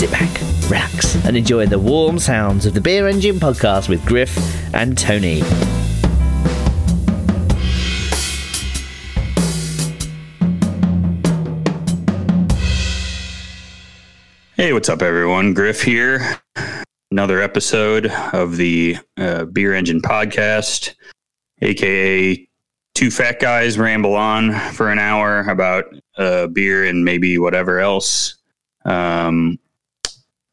sit back, relax, and enjoy the warm sounds of the Beer Engine podcast with Griff and Tony. Hey, what's up, everyone? Griff here. Another episode of the uh, Beer Engine podcast, aka two fat guys ramble on for an hour about uh, beer and maybe whatever else. Um,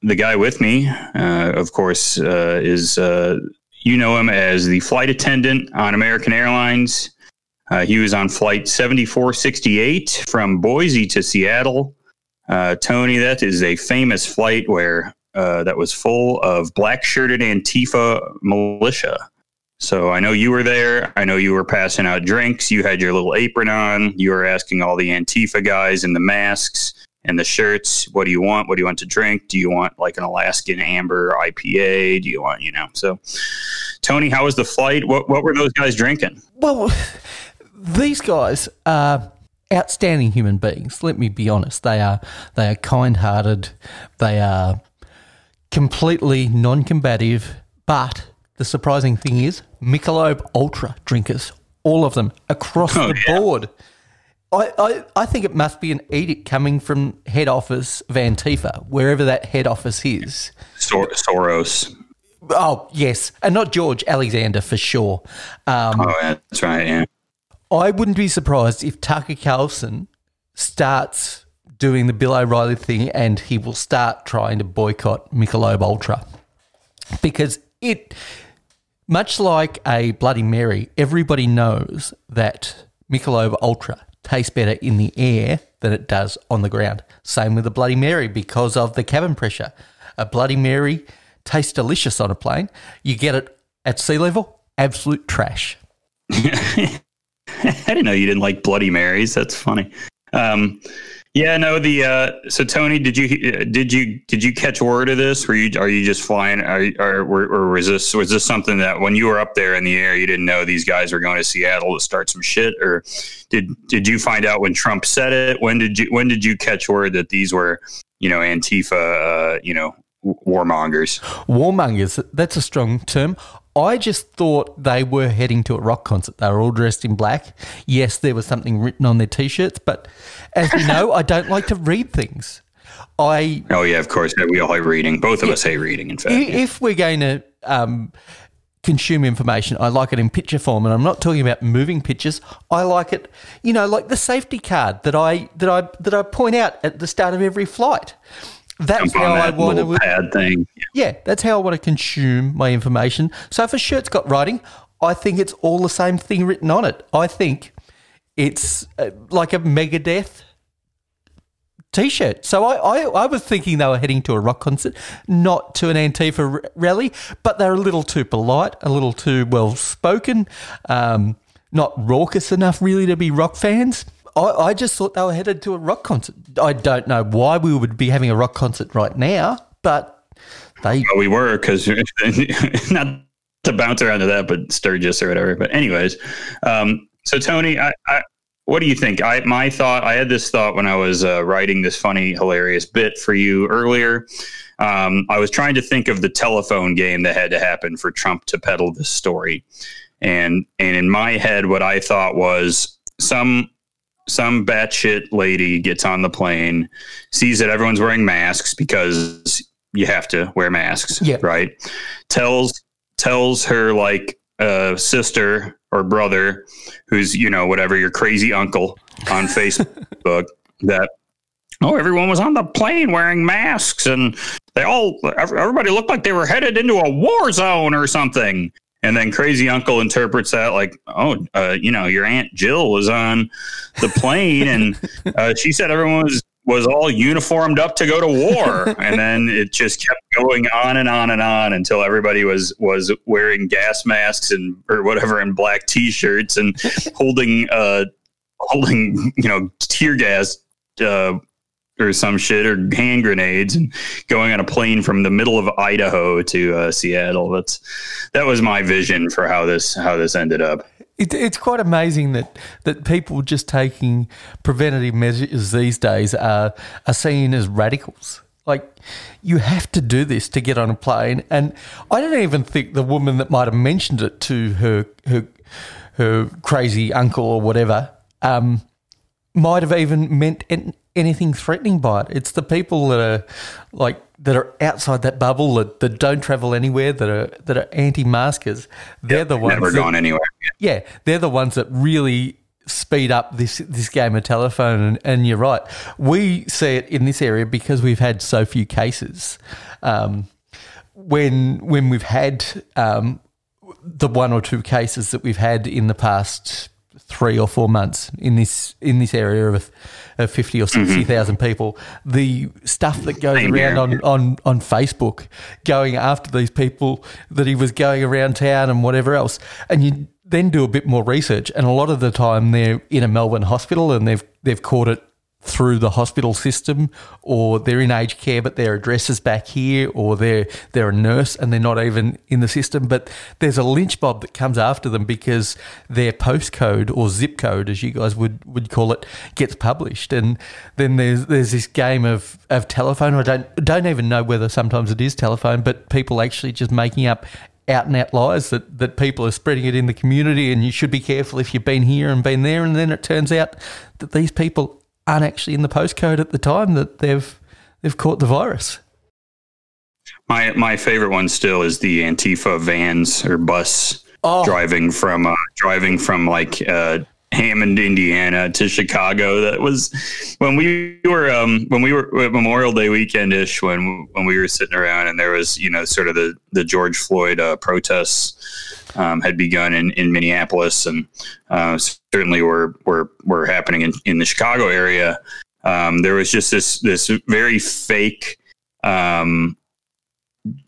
the guy with me, uh, of course, uh, is uh, you know him as the flight attendant on American Airlines. Uh, he was on flight 7468 from Boise to Seattle. Uh, Tony, that is a famous flight where that was full of black shirted Antifa militia. So I know you were there. I know you were passing out drinks. You had your little apron on. You were asking all the Antifa guys in the masks and the shirts, what do you want? What do you want to drink? Do you want like an Alaskan amber IPA? Do you want, you know? So, Tony, how was the flight? What, what were those guys drinking? Well, these guys are outstanding human beings. Let me be honest. They are they are kind-hearted. They are completely non-combative. But the surprising thing is, Michelob Ultra drinkers, all of them across Oh, the yeah. board. I, I, I think it must be an edict coming from head office of Antifa, wherever that head office is. Sor- Soros. Oh yes, and not George Alexander for sure. Um, Oh, yeah, that's right. Yeah. I wouldn't be surprised if Tucker Carlson starts doing the Bill O'Reilly thing and he will start trying to boycott Michelob Ultra because it, much like a Bloody Mary, everybody knows that Michelob Ultra tastes better in the air than it does on the ground. Same with the Bloody Mary because of the cabin pressure. A Bloody Mary tastes delicious on a plane. You get it at sea level, absolute trash. I didn't know you didn't like Bloody Marys. That's funny. Um, yeah, no. The uh, so Tony, did you did you did you catch word of this? Were you are you just flying? Are, or, or, was this was this something that when you were up there in the air, you didn't know these guys were going to Seattle to start some shit? Or did did you find out when Trump said it? When did you when did you catch word that these were you know Antifa uh, you know warmongers? Warmongers, that's a strong term. I just thought they were heading to a rock concert. They were all dressed in black. Yes, there was something written on their t shirts, but as you know, I don't like to read things. I Oh yeah, of course. We all hate reading. Both of us hate reading. In fact, if we're going to um, consume information, I like it in picture form, and I'm not talking about moving pictures. I like it, you know, like the safety card that I that I that I point out at the start of every flight. That's how on I want to. pad thing. Yeah, that's how I want to consume my information. So if a shirt's got writing, I think it's all the same thing written on it. I think it's uh, like a Megadeth t-shirt. So I, I, I was thinking they were heading to a rock concert, not to an Antifa r- rally, but they're a little too polite, a little too well spoken, um, not raucous enough really to be rock fans. I, I just thought they were headed to a rock concert. I don't know why we would be having a rock concert right now, but they Well, we were because not to bounce around to that, but Sturgis or whatever. But anyways, um, so Tony, I, I, what do you think? I my thought. I had this thought when I was uh, writing this funny, hilarious bit for you earlier. Um, I was trying to think of the telephone game that had to happen for Trump to peddle this story, and and in my head, what I thought was some some batshit lady gets on the plane, sees that everyone's wearing masks because you have to wear masks, Yeah. right? Tells tells her like uh, sister or brother, who's you know whatever your crazy uncle on Facebook that oh everyone was on the plane wearing masks and they all everybody looked like they were headed into a war zone or something. And then crazy uncle interprets that like, oh, uh, you know, your aunt Jill was on the plane, and uh, she said everyone was was all uniformed up to go to war, and then it just kept going on and on and on until everybody was was wearing gas masks and or whatever and black t-shirts and holding uh holding you know tear gas uh, or some shit or hand grenades and going on a plane from the middle of Idaho to uh, Seattle. That's that was my vision for how this how this ended up. It, it's quite amazing that, that people just taking preventative measures these days are, are seen as radicals. Like, you have to do this to get on a plane. And I don't even think the woman that might have mentioned it to her her her crazy uncle or whatever um, might have even meant an- anything threatening by it. It's the people that are like that are outside that bubble that, that don't travel anywhere that are that are anti-maskers. They're the ones Never that- gone anywhere. yeah, they're the ones that really speed up this this game of telephone. And, and you're right, we see it in this area because we've had so few cases. Um, when when we've had um, the one or two cases that we've had in the past three or four months in this in this area of, of fifty or 60,000 mm-hmm. people, the stuff that goes Same around on, on on Facebook, going after these people that he was going around town and whatever else, and you then do a bit more research, and a lot of the time they're in a Melbourne hospital and they've they've caught it through the hospital system, or they're in aged care, but their address is back here, or they're they're a nurse and they're not even in the system. But there's a lynch mob that comes after them because their postcode or zip code, as you guys would, would call it, gets published, and then there's there's this game of, of telephone. I don't don't even know whether sometimes it is telephone, but people actually just making up out and out lies that, that people are spreading it in the community and you should be careful if you've been here and been there and then it turns out that these people aren't actually in the postcode at the time that they've they've caught the virus. My my favorite one still is the Antifa vans or bus Oh. driving from uh, driving from like uh, Hammond, Indiana to Chicago. That was when we were um, when we were at Memorial Day weekend ish when when we were sitting around and there was you know sort of the the George Floyd uh, protests um, had begun in, in Minneapolis and uh, certainly were were were happening in, in the Chicago area. Um, there was just this this very fake um,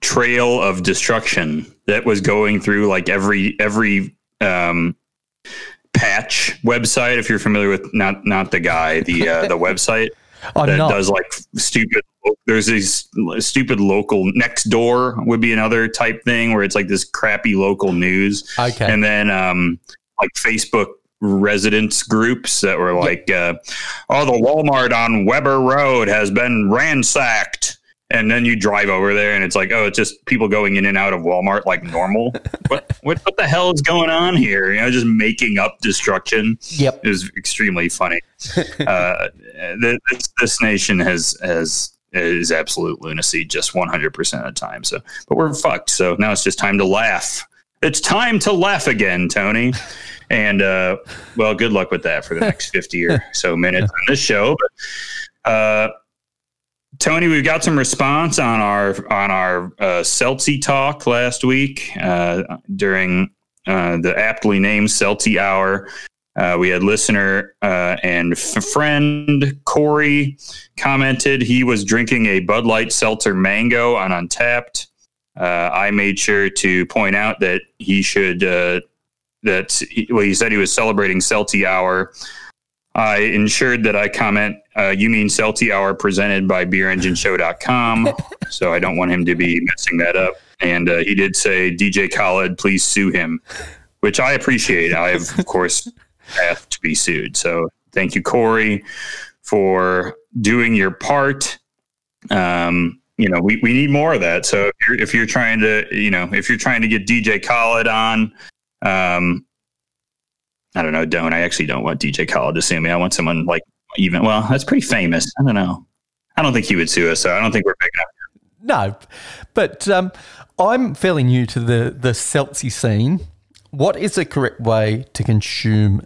trail of destruction that was going through like every every um, patch website. If you're familiar with not not the guy, the uh, the website I'm that not. does like stupid. There's these stupid local next door would be another type thing where it's like this crappy local news, okay. and then um, like Facebook residents groups that were like, uh, "Oh, the Walmart on Weber Road has been ransacked." And then you drive over there, and it's like, oh, it's just people going in and out of Walmart like normal. what, what what the hell is going on here? You know, just making up destruction yep. is extremely funny. uh, this, this nation has has is absolute lunacy just 100% of the time. So, but we're fucked. So now it's just time to laugh. It's time to laugh again, Tony. And uh, well, good luck with that for the next 50 or so minutes on this show. But uh, Tony, we've got some response on our on our uh, talk last week uh, during uh, the aptly named Celtsy Hour. Uh, we had listener uh, and f- friend Corey commented he was drinking a Bud Light Seltzer Mango on Untappd. Uh, I made sure to point out that he should uh, that well, he said he was celebrating Celty Hour. I ensured that I comment, uh, you mean Celty Hour presented by beerengineshow.com. so I don't want him to be messing that up. And uh, he did say, DJ Khaled, please sue him, which I appreciate. I have, of course, asked to be sued. So thank you, Corey, for doing your part. Um, you know, we, we need more of that. So if you're, if you're trying to, you know, if you're trying to get DJ Khaled on, um, I don't know, don't. I actually don't want DJ Khaled to sue me. I want someone like even, well, that's pretty famous. I don't know. I don't think he would sue us. So I don't think we're big enough. No, but um, I'm fairly new to the the Celtsy scene. What is the correct way to consume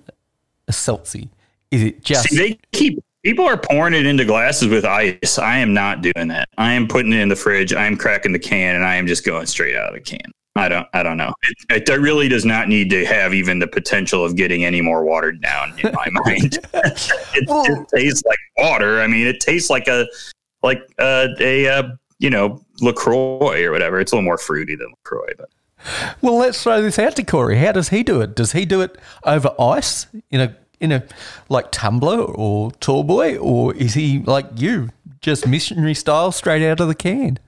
a Celtsy? Is it just See, they keep people are pouring it into glasses with ice. I am not doing that. I am putting it in the fridge. I am cracking the can, and I am just going straight out of the can. I don't. I don't know. It, it really does not need to have even the potential of getting any more watered down in my mind. it Well- just tastes like water. I mean, it tastes like a like uh, a uh, you know Lacroix or whatever. It's a little more fruity than Lacroix, but Well, let's throw this out to Corey. How does he do it? Does he do it over ice in a in a like tumbler or tall boy, or is he like you, just missionary style, straight out of the can?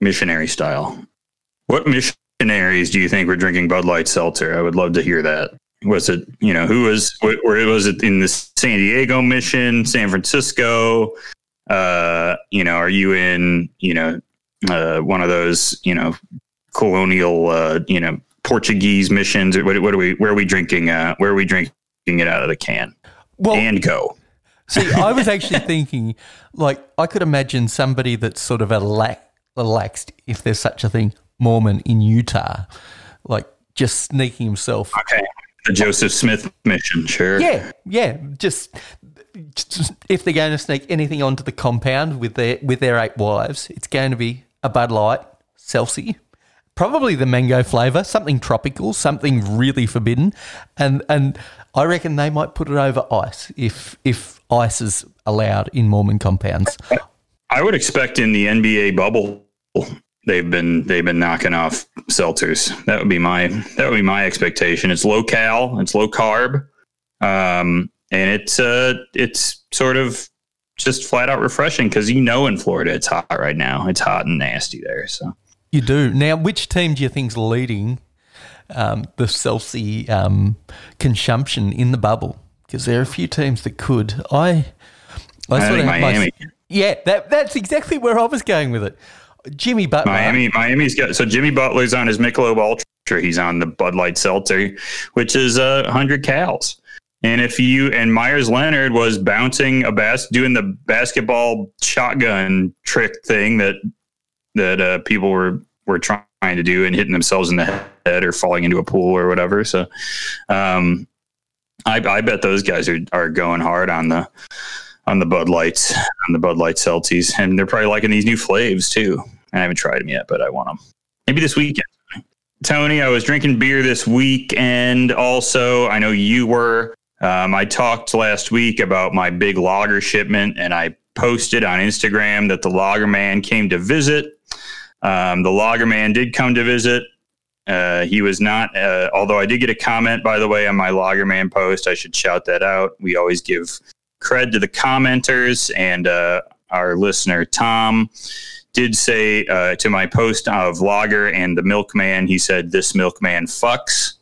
missionary style. What missionaries do you think were drinking Bud Light seltzer? I would love to hear that. Was it you know who was where was it in the San Diego mission, San Francisco? Uh, you know, are you in, you know, uh, one of those, you know, colonial, uh, you know, Portuguese missions? What, what are we? Where are we drinking? Uh, where are we drinking it out of the can? Well, and go. See, I was actually thinking, like, I could imagine somebody that's sort of a lax, relaxed, if there's such a thing, Mormon in Utah, like just sneaking himself. Okay. The Joseph Smith mission, sure. Yeah, yeah. Just, just if they're going to sneak anything onto the compound with their with their eight wives, it's going to be a Bud Light, Celsi, probably the mango flavour, something tropical, something really forbidden, and and I reckon they might put it over ice if if ice is allowed in Mormon compounds. I would expect in the NBA bubble they've been they've been knocking off seltzers. That would be my that would be my expectation. It's low cal, it's low carb, um, and it's uh it's sort of just flat out refreshing because you know in Florida it's hot right now. It's hot and nasty there. So you do now. Which team do you think's leading um, the Celsi um, consumption in the bubble? Because there are a few teams that could. I I, I think Miami. My, yeah, that that's exactly where I was going with it. Jimmy Butler. Miami, Miami's got so Jimmy Butler's on his Michelob Ultra. He's on the Bud Light Seltzer, which is uh, 100 cals. And if you and Meyers Leonard was bouncing a bas doing the basketball shotgun trick thing that that uh, people were were trying to do and hitting themselves in the head or falling into a pool or whatever. So, um, I, I bet those guys are are going hard on the on the Bud Lights, on the Bud Light Celtics, and they're probably liking these new flavors too. I haven't tried them yet, but I want them. Maybe this weekend. Tony, I was drinking beer this week, and Also, I know you were. Um, I talked last week about my big lager shipment, and I posted on Instagram that the lager man came to visit. Um, the lager man did come to visit. Uh, he was not, uh, although I did get a comment, by the way, on my logger Lagerman post. I should shout that out. We always give cred to the commenters and uh, our listener Tom did say uh, to my post of Vlogger and the milkman, he said, This milkman fucks.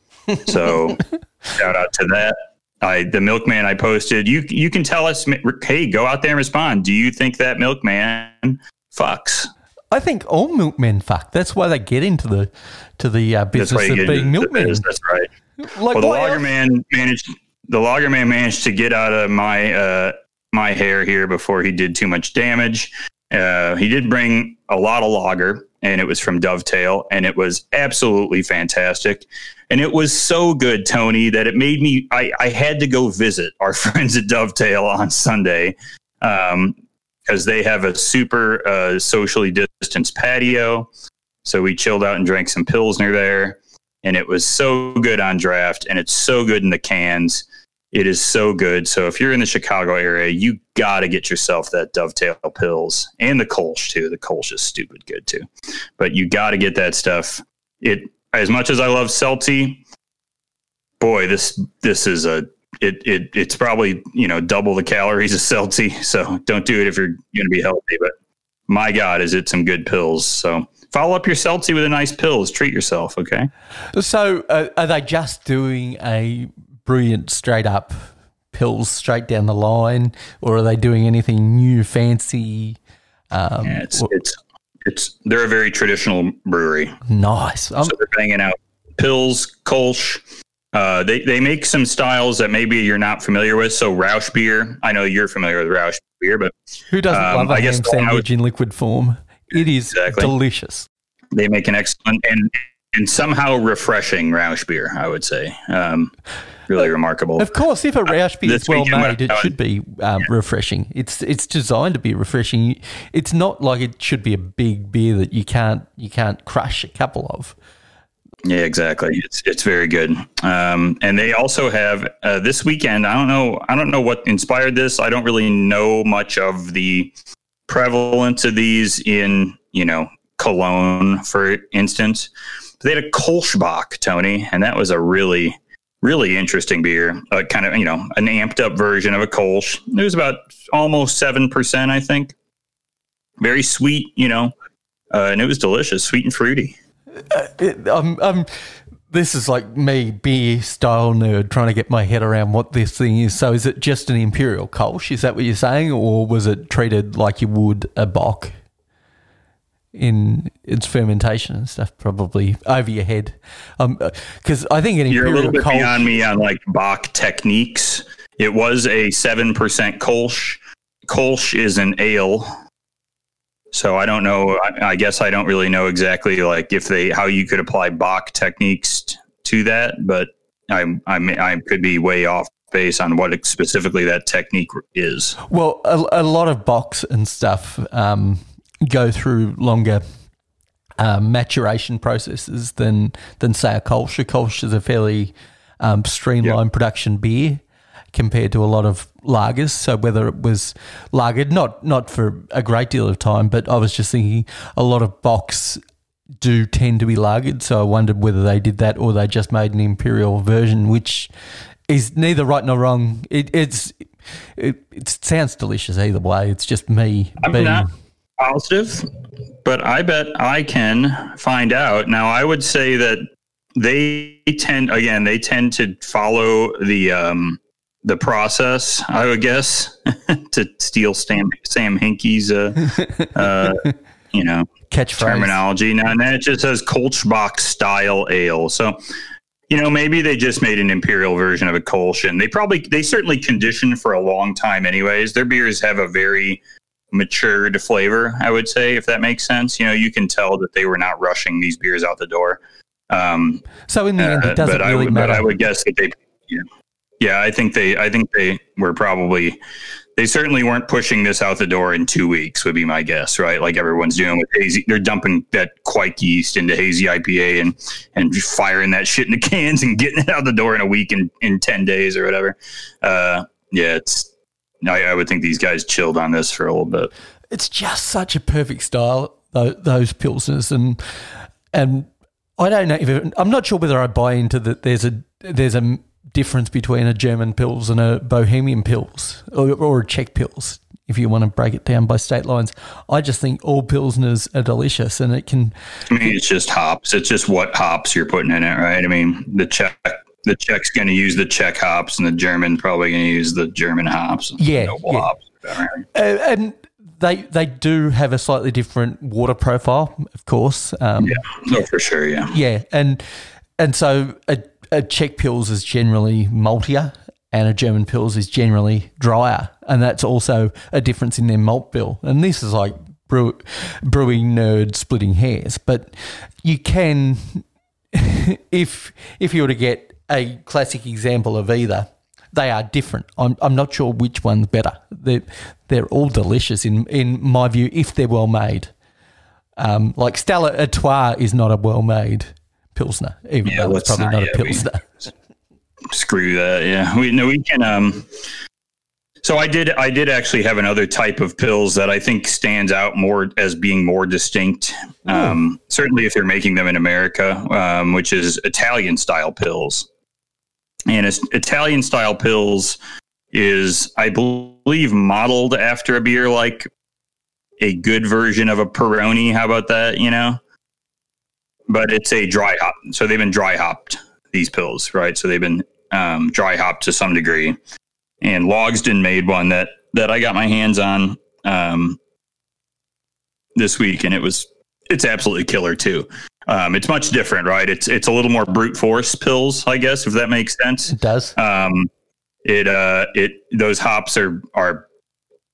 So shout out to that. I, the milkman I posted, you you can tell us, hey, go out there and respond. Do you think that milkman fucks? I think all milkmen fuck. That's why they get into the to the uh, business of being milkmen. That's right. Like well, the logger man managed the logger man managed to get out of my uh, my hair here before he did too much damage. Uh, he did bring a lot of lager, and it was from Dovetail, and it was absolutely fantastic. And it was so good, Tony, that it made me. I, I had to go visit our friends at Dovetail on Sunday because um, they have a super uh, socially distanced patio. So we chilled out and drank some pilsner there, and it was so good on draft, and it's so good in the cans. It is so good. So if you're in the Chicago area, you got to get yourself that Dovetail Pils and the Kolsch too. The Kolsch is stupid good too, but you got to get that stuff. It as much as I love Celti, boy, this this is a it, it it's probably you know double the calories of Celti. So don't do it if you're going to be healthy. But my God, is it some good Pils? So follow up your Celti with a nice Pils. Treat yourself, okay? So uh, are they just doing a brilliant straight up Pils straight down the line, or are they doing anything new, fancy? Um, yeah, it's or, it's it's they're a very traditional brewery. Nice. so they're banging out Pils, Kolsch. Uh, they they make some styles that maybe you're not familiar with. So Rausch beer. I know you're familiar with Rausch beer, but who doesn't um, love a I ham sandwich in liquid form? It is exactly. delicious. They make an excellent and and somehow refreshing Rausch beer. I would say. Um, really remarkable. Of course, if a Rausch beer is well made, it should be um, yeah. refreshing. It's it's designed to be refreshing. It's not like it should be a big beer that you can't you can't crush a couple of. Yeah, exactly. It's it's very good. Um, and they also have uh, this weekend. I don't know. I don't know what inspired this. I don't really know much of the prevalence of these in you know Cologne, for instance. They had a Kolschbock, Tony, and that was a really really interesting beer. Kind of, you know, an amped up version of a Kolsch. It was about almost 7%, I think. Very sweet, you know, uh, and it was delicious, sweet and fruity. Uh, I'm, I'm this is like me, beer style nerd, trying to get my head around what this thing is. So, is it just an imperial Kolsch? Is that what you're saying, or was it treated like you would a bock in its fermentation and stuff? Probably over your head, because um, I think an you're a little bit Kolsch, beyond me on like Bock techniques. It was a seven percent Kolsch. Kolsch is an ale so I don't know. I, I, guess I don't really know exactly like if they how you could apply Bock techniques t- to that, but I I I could be way off base on what specifically that technique is. Well, a, a lot of bocks and stuff um, go through longer uh, maturation processes than than say a Kolsch. A Kolsch is a fairly um, streamlined yep. production beer compared to a lot of lagers. So whether it was lagered, not not for a great deal of time, but I was just thinking a lot of bocks do tend to be lagered. So I wondered whether they did that or they just made an imperial version, which is neither right nor wrong. It, it's it, it sounds delicious either way. It's just me. I'm being, positive, but I bet I can find out. Now I would say that they tend again they tend to follow the um, the process, I would guess, to steal Sam, Sam Hinkie's, uh, uh, you know, catch terminology. Now, and then it just says Kolschbock style ale. So, you know, maybe they just made an imperial version of a Kolsch, and they probably, they certainly conditioned for a long time, anyways. Their beers have a very matured flavor, I would say, if that makes sense. You know, you can tell that they were not rushing these beers out the door. Um, so in the end, it uh, doesn't uh, really I, matter. But I would guess that they, yeah. Yeah, I think they I think they were probably they certainly weren't pushing this out the door in two weeks would be my guess, right? Like everyone's doing with hazy they're dumping that kveik yeast into hazy IPA and and firing that shit into cans and getting it out the door in a week in, in ten days or whatever. Uh, yeah, it's I, I would think these guys chilled on this for a little bit. It's just such a perfect style, those pilsners, and and I don't know. If, I'm not sure whether I buy into that. There's a there's a difference between a German Pils and a Bohemian Pils or, or a Czech Pils, if you want to break it down by state lines. I just think all Pilsners are delicious and it can. I mean, it's just hops. It's just what hops you're putting in it, right? I mean, the Czech. The Czech's going to use the Czech hops, and the German probably going to use the German hops. Yeah, yeah. Hops. Uh, and they they do have a slightly different water profile, of course. Um, yeah, no, for sure. Yeah, yeah, and and so a a Czech Pils is generally maltier and a German Pils is generally drier. And that's also a difference in their malt bill. And this is like brew, brewing nerd splitting hairs. But you can, if, if you were to get a classic example of either, they are different. I'm, I'm not sure which one's better. They're, they're all delicious in, in my view, if they're well made. Um, like Stella Artois is not a well made pilsner, even yeah, though it's probably not, not yeah, a pilsner. screw that. Yeah, we no, we can. Um, so I did. I did actually have another type of Pils that I think stands out more as being more distinct. Um, certainly, if you're making them in America, um, which is Italian style Pils, and Italian style Pils is, I believe, modeled after a beer like a good version of a Peroni. How about that? You know, but it's a dry hop. So they've been dry hopped these Pils, right? So they've been um, dry hopped to some degree. And Logsdon made one that that I got my hands on um, this week, and it was it's absolutely killer too. Um, it's much different, right? It's it's a little more brute force Pils, I guess, if that makes sense. It does. Um, it uh, it those hops are are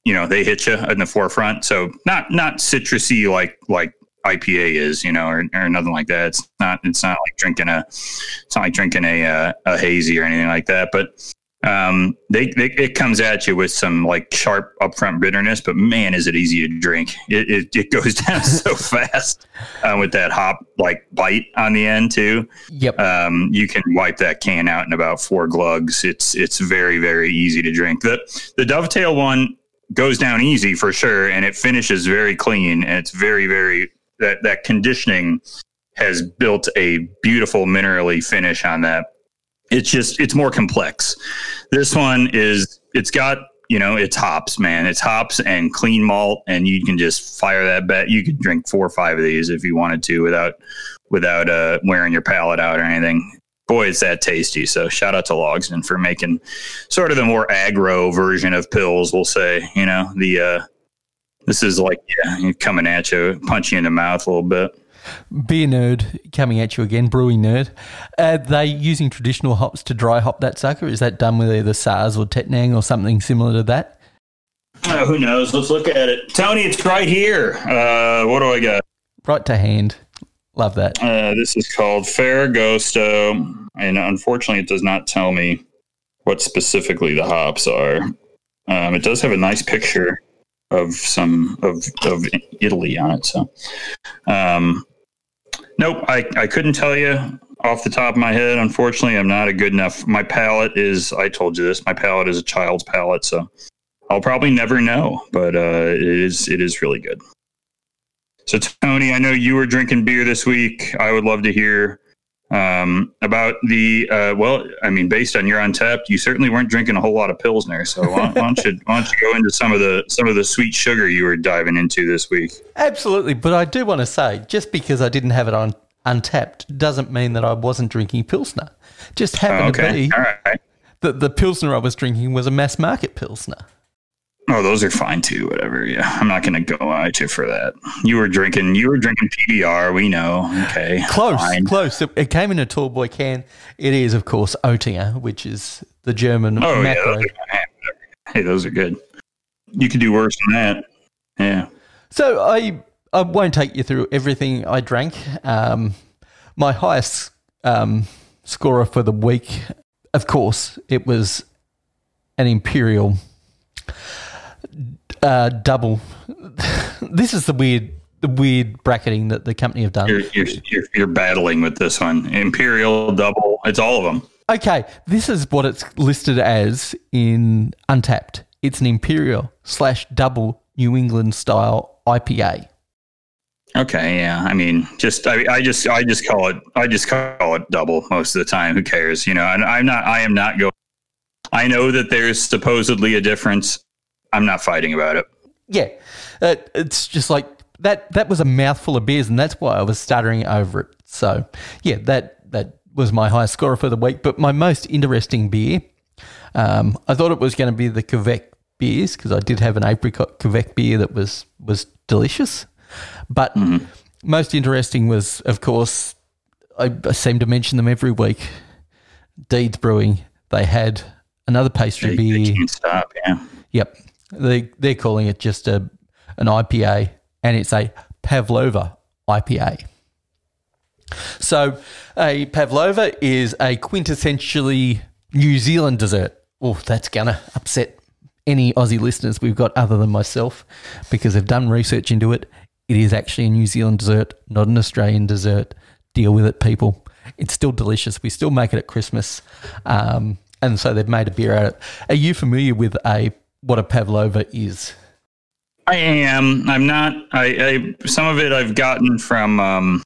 you know they hit you in the forefront, so not not citrusy like like IPA is, you know, or, or nothing like that. It's not. It's not like drinking a. It's not like drinking a uh, a hazy or anything like that. But um, they, they, it comes at you with some like sharp upfront bitterness. But man, is it easy to drink? It it, it goes down so fast uh, with that hop like bite on the end too. Yep. Um, you can wipe that can out in about four glugs. It's it's very very easy to drink. The the dovetail one goes down easy for sure, and it finishes very clean, and it's very very that that conditioning has built a beautiful minerally finish on that. It's just it's more complex. This one is it's got you know, it's hops, man. It's hops and clean malt, and you can just fire that bet. You could drink four or five of these if you wanted to without without uh, wearing your palate out or anything. Boy, it's that tasty. So shout out to Logsdon for making sort of the more aggro version of Pils. We'll say, you know, the uh, this is like yeah, coming at you, punch you in the mouth a little bit. Beer nerd coming at you again, brewing nerd. Are they using traditional hops to dry hop that sucker? Is that done with either Saaz or Tettnang or something similar to that? Uh, who knows? Let's look at it. Tony, it's right here. Uh, what do I got? Right to hand. Love that. Uh, this is called Ferragosto, and unfortunately, it does not tell me what specifically the hops are. Um, it does have a nice picture of some of of Italy on it. So, um, nope, I I couldn't tell you off the top of my head. Unfortunately, I'm not a good enough. My palate is. I told you this. My palate is a child's palate, so I'll probably never know. But uh, it is it is really good. So Tony, I know you were drinking beer this week. I would love to hear um, about the uh, well. I mean, based on your Untappd, you certainly weren't drinking a whole lot of pilsner. So why, why, don't you why don't you go into some of the some of the sweet sugar you were diving into this week? Absolutely, but I do want to say, just because I didn't have it on Untappd doesn't mean that I wasn't drinking pilsner. Just happened okay. to be right. that the pilsner I was drinking was a mass market pilsner. Oh, those are fine too. Whatever. Yeah, I'm not going to go at you for that. You were drinking. You were drinking PBR. We know. Okay. Close, Fine. close. It, it came in a tall boy can. It is, of course, Oettinger, which is the German Oh yeah. macro. Those hey, those are good. You could do worse than that. Yeah. So I I won't take you through everything I drank. Um, my highest um, scorer for the week, of course, it was an imperial uh, double. this is the weird the weird bracketing that the company have done. You're, you're, you're, you're battling with this one. Imperial, double, it's all of them. Okay, this is what it's listed as in Untappd. It's an imperial slash double New England style IPA. Okay, yeah. I mean, just I, I just I just call it I just call it double most of the time. Who cares? You know, and I'm not I am not going I know that there's supposedly a difference. I'm not fighting about it. Yeah, uh, it's just like that. That was a mouthful of beers, and that's why I was stuttering over it. So, yeah, that that was my highest score for the week. But my most interesting beer, um, I thought it was going to be the Quebec beers because I did have an apricot Quebec beer that was was delicious. But most interesting was, of course, I, I seem to mention them every week. Deeds Brewing. They had another pastry They, they beer. can't stop. Yeah. Yep. They they're calling it just a an IPA and it's a Pavlova IPA. So a Pavlova is a quintessentially New Zealand dessert. Oh, that's gonna upset any Aussie listeners we've got other than myself because they've done research into it. It is actually a New Zealand dessert, not an Australian dessert. Deal with it, people. It's still delicious. We still make it at Christmas. Um, and so they've made a beer out of it. Are you familiar with a what a pavlova is? I am. I'm not. I, I some of it I've gotten from, um,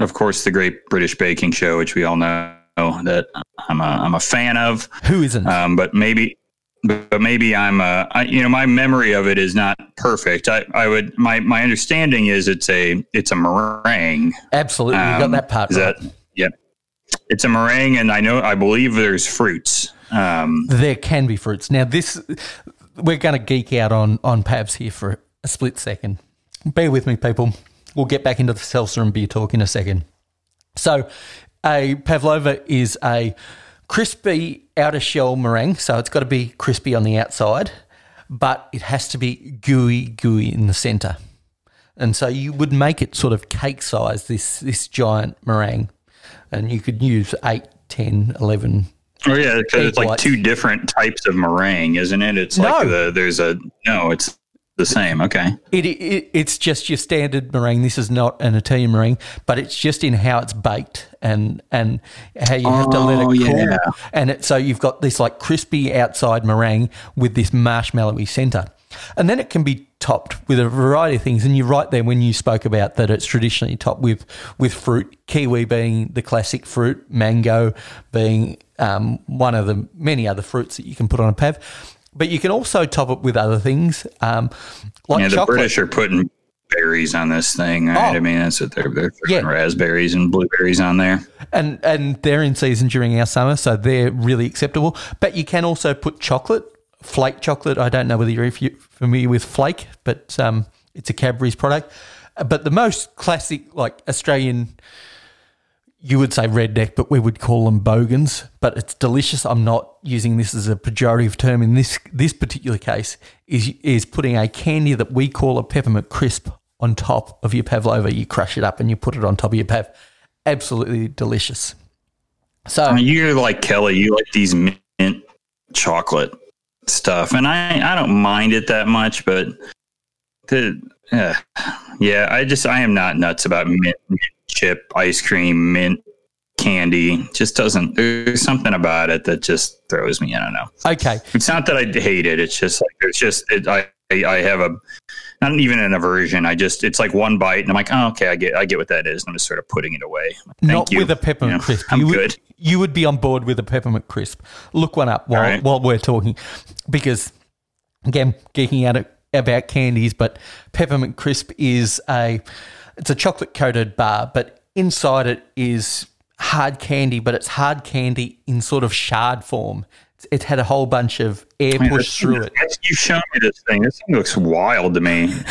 of course, the Great British Baking Show, which we all know that I'm a I'm a fan of. Who isn't? Um, but maybe, but maybe I'm a. I, you know, my memory of it is not perfect. I, I would my my understanding is it's a it's a meringue. Absolutely, you got Um, that part Is right. that yep? It's a meringue, and I know I believe there's fruits. Um, there can be fruits. Now, this we're going to geek out on on Pavs here for a split second. Bear with me, people. We'll get back into the seltzer and beer talk in a second. So, a pavlova is a crispy outer shell meringue, so it's got to be crispy on the outside, but it has to be gooey, gooey in the center. And so you would make it sort of cake size, this this giant meringue, and you could use 8, 10, 11 Oh yeah, 'cause it's like whites. two different types of meringue, isn't it? It's No. like the there's a no, it's the same. Okay. It, it it's just your standard meringue. This is not an Italian meringue, but it's just in how it's baked and and how you have to let Oh, it cool. yeah. And it, so you've got this like crispy outside meringue with this marshmallowy center, and then it can be topped with a variety of things. And you're right there when you spoke about that it's traditionally topped with with fruit, kiwi being the classic fruit, mango being um, one of the many other fruits that you can put on a pav. but you can also top it with other things, um, like Yeah, the chocolate. British are putting berries on this thing, right? Oh. I mean, that's what they're they're Yeah. raspberries and blueberries on there. and and they're in season during our summer, so they're really acceptable. But you can also put chocolate, flake chocolate. I don't know whether you're familiar with flake, but um, it's a Cadbury's product. But the most classic, like Australian, you would say redneck, but we would call them bogans. But it's delicious. I'm not using this as a pejorative term in this this particular case. Is is putting a candy that we call a peppermint crisp on top of your pavlova. You crush it up and you put it on top of your pav. Absolutely delicious. So I mean, you're like Kelly. You like these mint chocolate stuff, and I I don't mind it that much, but the uh, yeah, I just I am not nuts about mint, mint chip ice cream, mint candy. Just doesn't. There's something about it that just throws me. I don't know. okay, It's not that I hate it. It's just like it's just it, I I I have a not even an aversion. I just it's like one bite, and I'm like, oh, okay, I get I get what that is. And I'm just sort of putting it away. Not you. with a peppermint Yeah, crisp. I'm you would, good. You would be on board with a peppermint crisp. Look one up while right. while we're talking, because again, geeking out about candies, but peppermint crisp is a it's a chocolate coated bar, but inside it is hard candy, but it's hard candy in sort of shard form. It had a whole bunch of air Man, pushed through it. that's- You show me this thing. This thing looks wild to me.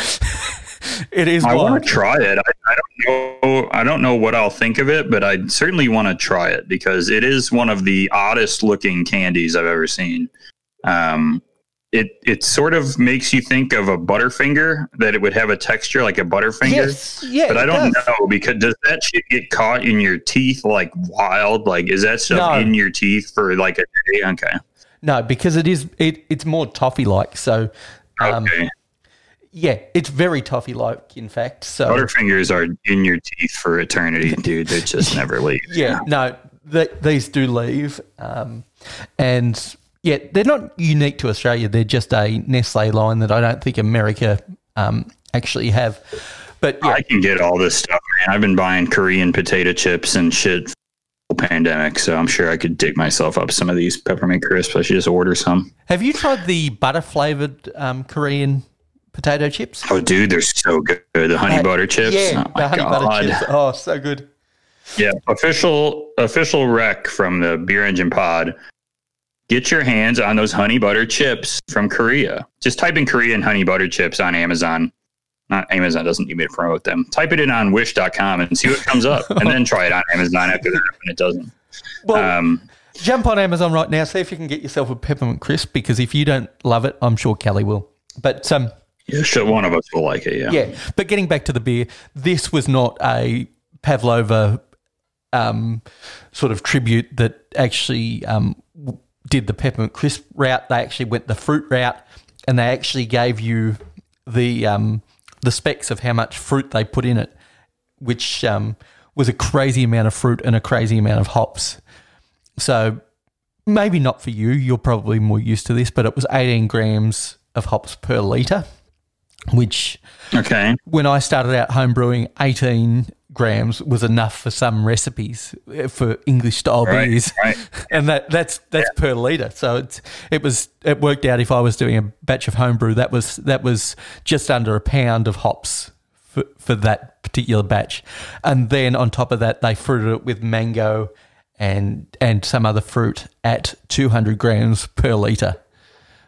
It is I want to try it. I, I don't know. I don't know what I'll think of it, but I certainly want to try it because it is one of the oddest looking candies I've ever seen. Um, it it sort of makes you think of a Butterfinger that it would have a texture like a Butterfinger. Yes, yeah, but I don't does. know because does that shit get caught in your teeth like wild? Like is that stuff No. in your teeth for like a day? Okay, No, because it is it, it's more toffee like. So um, okay. yeah, it's very toffee like in fact. So Butterfingers are in your teeth for eternity, dude. They just never leave. yeah, no, th- these do leave, um, and yeah, they're not unique to Australia. They're just a Nestle line that I don't think America um, actually have. But yeah, I can get all this stuff, man. I've been buying Korean potato chips and shit for the whole pandemic, so I'm sure I could dig myself up some of these peppermint crisps. I should just order some. have you tried the butter flavored um, Korean potato chips? Oh, dude, they're so good. The honey Uh, butter chips. Yeah, oh the honey God. butter chips. Oh, so good. Yeah, official official rec from the Beer Engine Pod. Get your hands on those honey butter chips from Korea. Just type in Korean honey butter chips on Amazon. Not Amazon doesn't need me to promote them. Type it in on wish.com and see what comes up. and then try it on Amazon after that when it doesn't. Well, Um, jump on Amazon right now. See if you can get yourself a peppermint crisp because if you don't love it, I'm sure Kelly will. But um, yeah, sure, one of us will like it. Yeah. Yeah, but getting back to the beer, this was not a Pavlova um, sort of tribute that actually um, did the peppermint crisp route. They actually went the fruit route, and they actually gave you the um, the specs of how much fruit they put in it, which um, was a crazy amount of fruit and a crazy amount of hops. So maybe not for you. You're probably more used to this, but it was 18 grams of hops per liter, which Okay. when I started out home brewing, 18 grams was enough for some recipes uh, for English style Right, beers. right. And that, that's that's per liter. So it's it was it worked out if I was doing a batch of homebrew, that was that was just under a pound of hops for, for that particular batch. And then on top of that they fruited it with mango and and some other fruit at 200 grams per liter.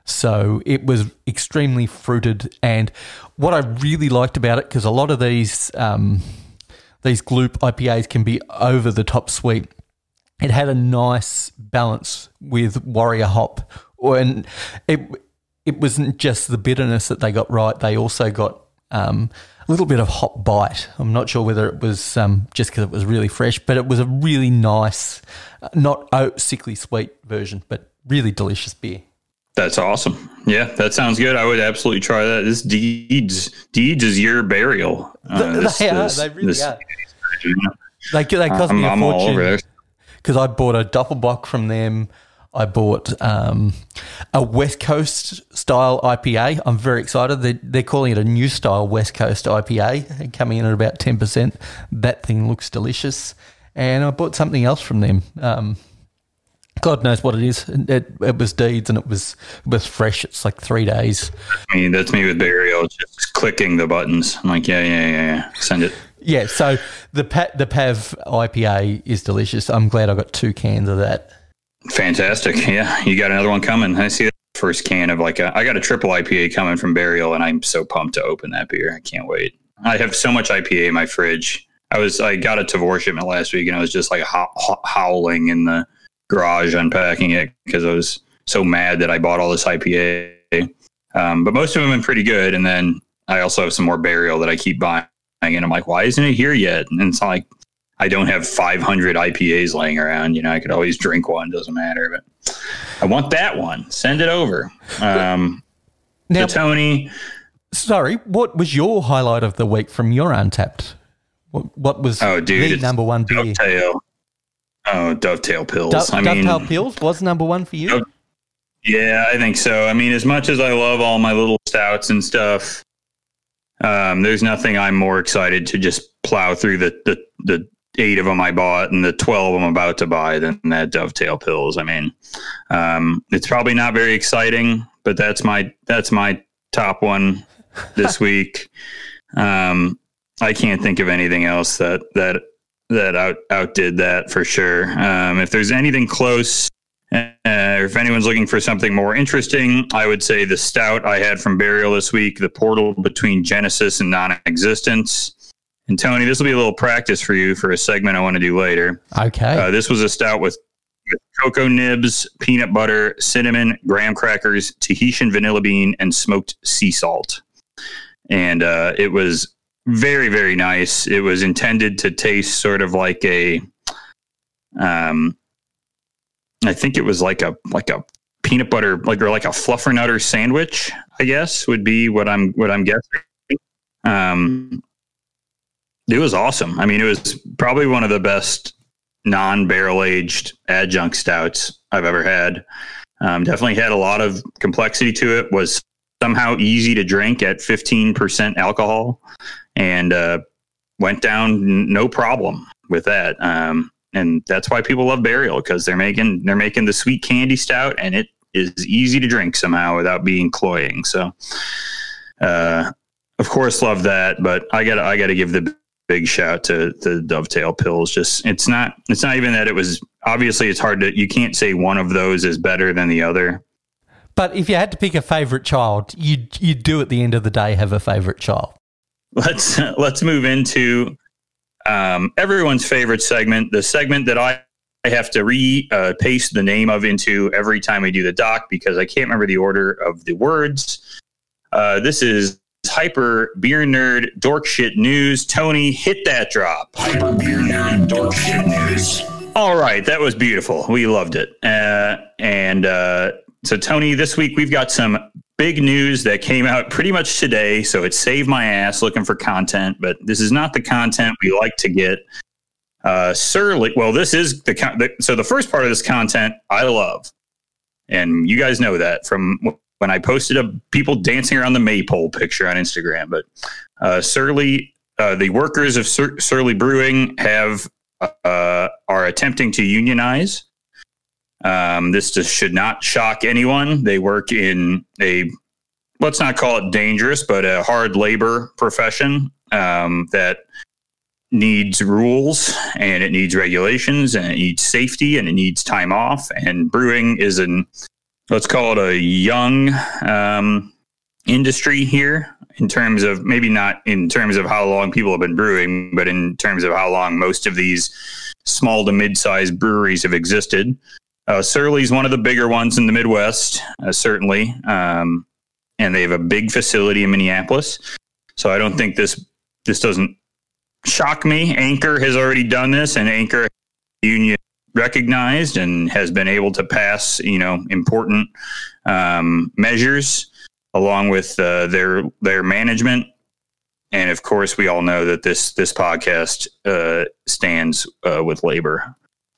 So it was extremely fruited. And what I really liked about it, because a lot of these um, these Gloop IPAs can be over the top sweet, it had a nice balance with Warrior Hop, and it it wasn't just the bitterness that they got right. They also got um, a little bit of hop bite. I'm not sure whether it was um, just because it was really fresh, but it was a really nice, uh, not oh, sickly sweet version, but really delicious beer. That's awesome. Yeah, that sounds good. I would absolutely try that. This deeds deeds is your burial. Uh, They- this- this- They really this- are. They, they cost I'm, me a I'm fortune because I bought a Doppelbock from them. I bought um, a West Coast style IPA. I'm very excited. They're, they're calling it a new style West Coast IPA, and coming in at about 10%. That thing looks delicious. And I bought something else from them. Um, God knows what it is. It, it was deeds and it was it was fresh. It's like three days. I mean, that's me with burial, just clicking the buttons. I'm like, yeah, yeah, yeah, yeah. Send it. Yeah. So the pa- the Pav IPA is delicious. I'm glad I got two cans of that. Fantastic. Yeah, you got another one coming. I see the first can of like a. I got a triple IPA coming from Burial, and I'm so pumped to open that beer. I can't wait. I have so much IPA in my fridge. I was I got a Tavour shipment last week, and I was just like ho- ho- howling in the garage unpacking it because I was so mad that I bought all this IPA. Um, but most of them been pretty good, and then I also have some more Burial that I keep buying, and I'm like, why isn't it here yet? And it's like I don't have 500 IPAs laying around. You know, I could always drink one, doesn't matter. But I want that one. Send it over. Um, Now, to Tony. sorry, what was your highlight of the week from your Untappd? What, what was Oh, dude, the number one beer? Oh, Dovetail Pils. Do- I mean, Dovetail Pils was number one for you. Yeah, I think so. I mean, as much as I love all my little stouts and stuff, um, there's nothing I'm more excited to just plow through the, the, the eight of them I bought and the 12 I'm about to buy than that Dovetail Pils. I mean, um, it's probably not very exciting, but that's my, that's my top one this week. Um, I can't think of anything else that, that, that out, outdid that for sure. Um, if there's anything close, uh, if anyone's looking for something more interesting, I would say the stout I had from Burial this week, the portal between Genesis and non-existence. And Tony, this will be a little practice for you for a segment I want to do later. Okay. Uh, this was a stout with, with cocoa nibs, peanut butter, cinnamon, graham crackers, Tahitian vanilla bean, and smoked sea salt. And uh, it was very, very nice. It was intended to taste sort of like a, um, I think it was like a like a peanut butter like or like a fluffernutter sandwich. I guess would be what I'm what I'm guessing. Um, it was awesome. I mean, it was probably one of the best non barrel aged adjunct stouts I've ever had. Um, definitely had a lot of complexity to it. Was somehow easy to drink at 15% alcohol, and uh, went down n- no problem with that. Um, and that's why people love Burial because they're making they're making the sweet candy stout, and it is easy to drink somehow without being cloying. So, uh, of course, love that. But I got I got to give the big shout to the Dovetail Pils just it's not it's not even that it was obviously it's hard to you can't say one of those is better than the other but if you had to pick a favorite child, you'd you'd do at the end of the day have a favorite child. let's let's move into um, everyone's favorite segment the segment that i I have to re uh, paste the name of into every time we do the doc because I can't remember the order of the words. Uh, this is hyper beer nerd dork shit news. Tony, hit that drop. Hyper Beer Nerd Dork Shit News. All right, that was beautiful. We loved it. Uh, and uh, so, Tony, this week we've got some big news that came out pretty much today. So it saved my ass looking for content, but this is not the content we like to get. Uh, Surly, well, this is the, the so the first part of this content I love, and you guys know that from when I posted a people dancing around the maypole picture on Instagram. But uh, Surly, uh, the workers of Sur- Surly Brewing have uh, are attempting to unionize. Um, this just should not shock anyone. They work in a let's not call it dangerous, but a hard labor profession um, that needs rules and it needs regulations and it needs safety and it needs time off. And brewing is an let's call it a young um, industry here in terms of maybe not in terms of how long people have been brewing, but in terms of how long most of these small to mid-sized breweries have existed. Uh, Surly's one of the bigger ones in the Midwest, uh, certainly, um, and they have a big facility in Minneapolis. So I don't think this this doesn't shock me. Anchor has already done this, and Anchor union recognized and has been able to pass you know important um, measures along with uh, their their management. And of course, we all know that this this podcast uh, stands uh, with labor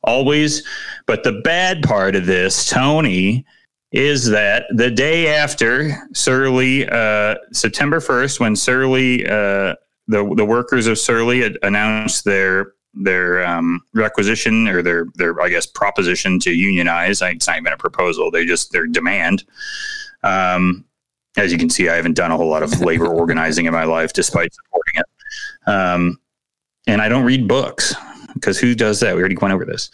always. But the bad part of this, Tony, is that the day after Surly, uh, September 1st, when Surly, uh, the, the workers of Surly announced their their um, requisition or their their I guess proposition to unionize. It's not even a proposal; they just their demand. Um, as you can see, I haven't done a whole lot of labor organizing in my life, despite supporting it. Um, and I don't read books because who does that? We already went over this.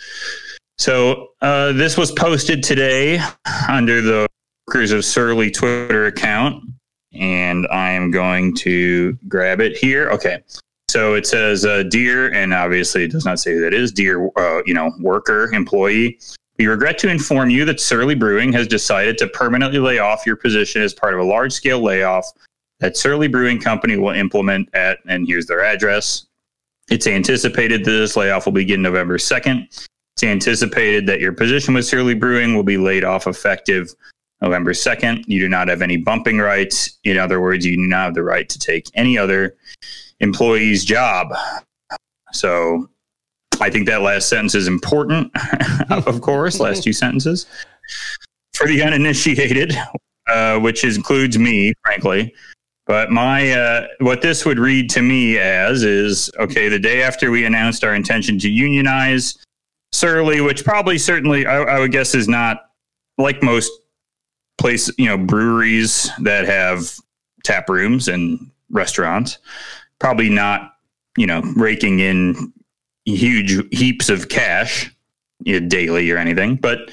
So uh, this was posted today under the Workers of Surly Twitter account, and I am going to grab it here. Okay. So it says, uh, "Dear," and obviously it does not say who that is. Dear, uh, you know, worker, employee. We regret to inform you that Surly Brewing has decided to permanently lay off your position as part of a large-scale layoff that Surly Brewing Company will implement at, and here's their address. It's anticipated that this layoff will begin November 2nd. It's anticipated that your position with Surly Brewing will be laid off effective November 2nd. You do not have any bumping rights. In other words, you do not have the right to take any other employee's job. So I think that last sentence is important, of course, last two sentences. For the uninitiated, uh, which includes me, frankly. But my uh, what this would read to me as is okay. The day after we announced our intention to unionize Surly, which probably certainly I, I would guess is not like most place you know breweries that have tap rooms and restaurants, probably not you know raking in huge heaps of cash you know, daily or anything, but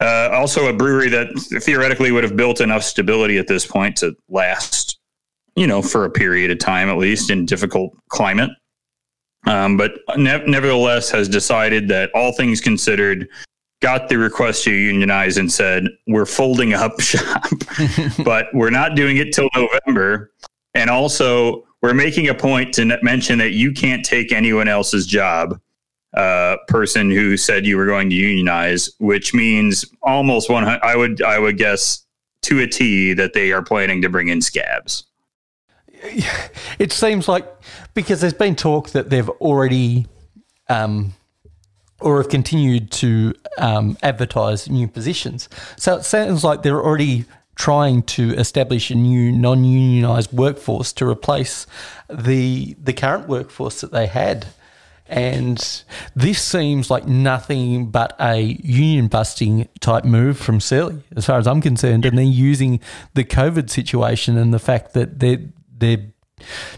uh, also a brewery that theoretically would have built enough stability at this point to last, you know, for a period of time at least in difficult climate. Um, but ne- nevertheless, has decided that all things considered, got the request to unionize and said we're folding up shop, but we're not doing it till November, and also we're making a point to mention that you can't take anyone else's job uh, person who said you were going to unionize, which means almost one. I would I would guess to a T that they are planning to bring in scabs. It seems like because there's been talk that they've already um, or have continued to um, advertise new positions. So it sounds like they're already trying to establish a new non-unionized workforce to replace the the current workforce that they had. And this seems like nothing but a union busting type move from Surly, as far as I'm concerned. And they're using the COVID situation and the fact that their their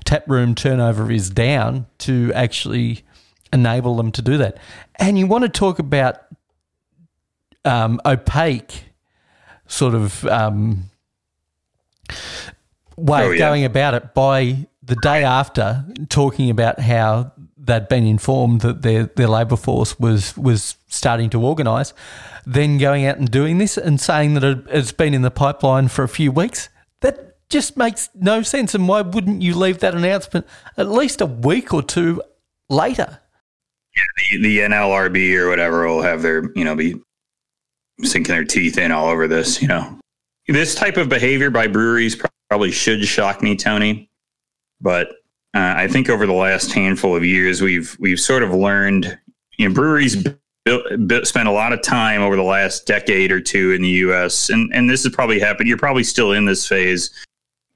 tap room turnover is down to actually enable them to do that. And you want to talk about um, opaque sort of um, way Oh, of yeah. going about it by the day after talking about how they'd been informed that their, their labour force was was starting to organise, then going out and doing this and saying that it, it's been in the pipeline for a few weeks. Just makes no sense. And why wouldn't you leave that announcement at least a week or two later? The, the NLRB or whatever will have their you know be sinking their teeth in all over this. You know, this type of behavior by breweries probably should shock me, Tony. But uh, I think over the last handful of years, we've we've sort of learned. You know, breweries built, built, spent a lot of time over the last decade or two in the U.S. and and this has probably happened. You're probably still in this phase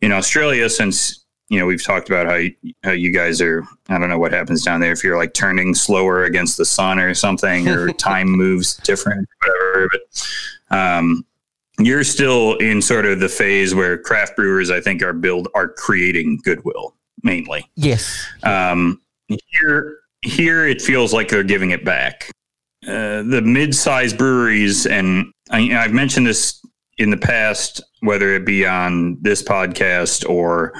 in Australia since you know we've talked about how you, how you guys are. I don't know what happens down there if you're like turning slower against the sun or something, or time moves different, whatever. But um, you're still in sort of the phase where craft brewers, I think, are build are creating goodwill mainly. Yes. Um, here, here it feels like they're giving it back. Uh, the mid-sized breweries, and I, I've mentioned this in the past, whether it be on this podcast or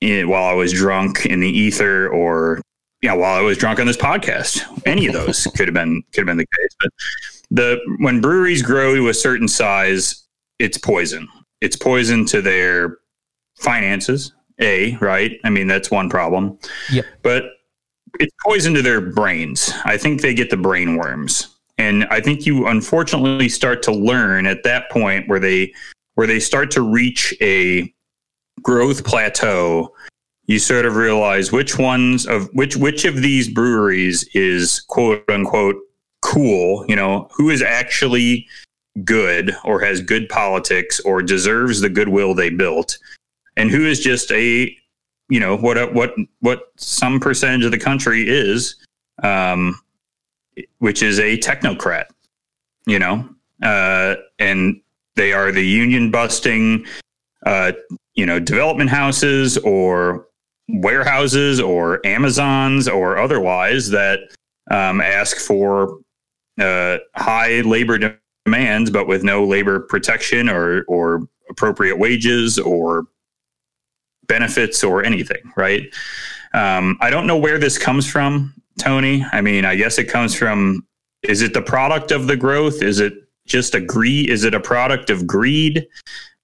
in, while I was drunk in the ether, or yeah, while I was drunk on this podcast. Any of those could have been could have been the case. But the when breweries grow to a certain size, it's poison. It's poison to their finances. A right. I mean that's one problem. Yep. But it's poison to their brains. I think they get the brain worms. And I think you unfortunately start to learn at that point where they where they start to reach a growth plateau, you sort of realize which ones of which which of these breweries is quote unquote cool, you know, who is actually good or has good politics or deserves the goodwill they built and who is just a you know what what what some percentage of the country is um, which is a technocrat, you know, uh, and they are the union busting, uh, you know, development houses or warehouses or Amazons or otherwise that um, ask for uh, high labor demands, but with no labor protection or or appropriate wages or benefits or anything. Right? Um, I don't know where this comes from, Tony. I mean, I guess it comes from. Is it the product of the growth? Is it just a greed? Is it a product of greed?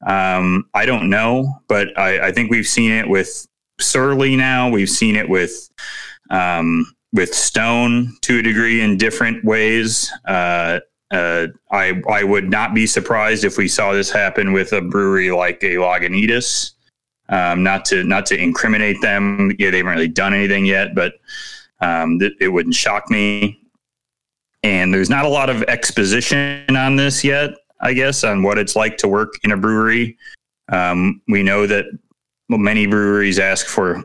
Um, I don't know, but I, I think we've seen it with Surly now. We've seen it with um, with Stone to a degree in different ways. Uh, uh, I I would not be surprised if we saw this happen with a brewery like a Lagunitas. Um, not to not to incriminate them. Yeah, they haven't really done anything yet, but um, th- it wouldn't shock me. And there's not a lot of exposition on this yet. I guess on what it's like to work in a brewery. Um, we know that many breweries ask for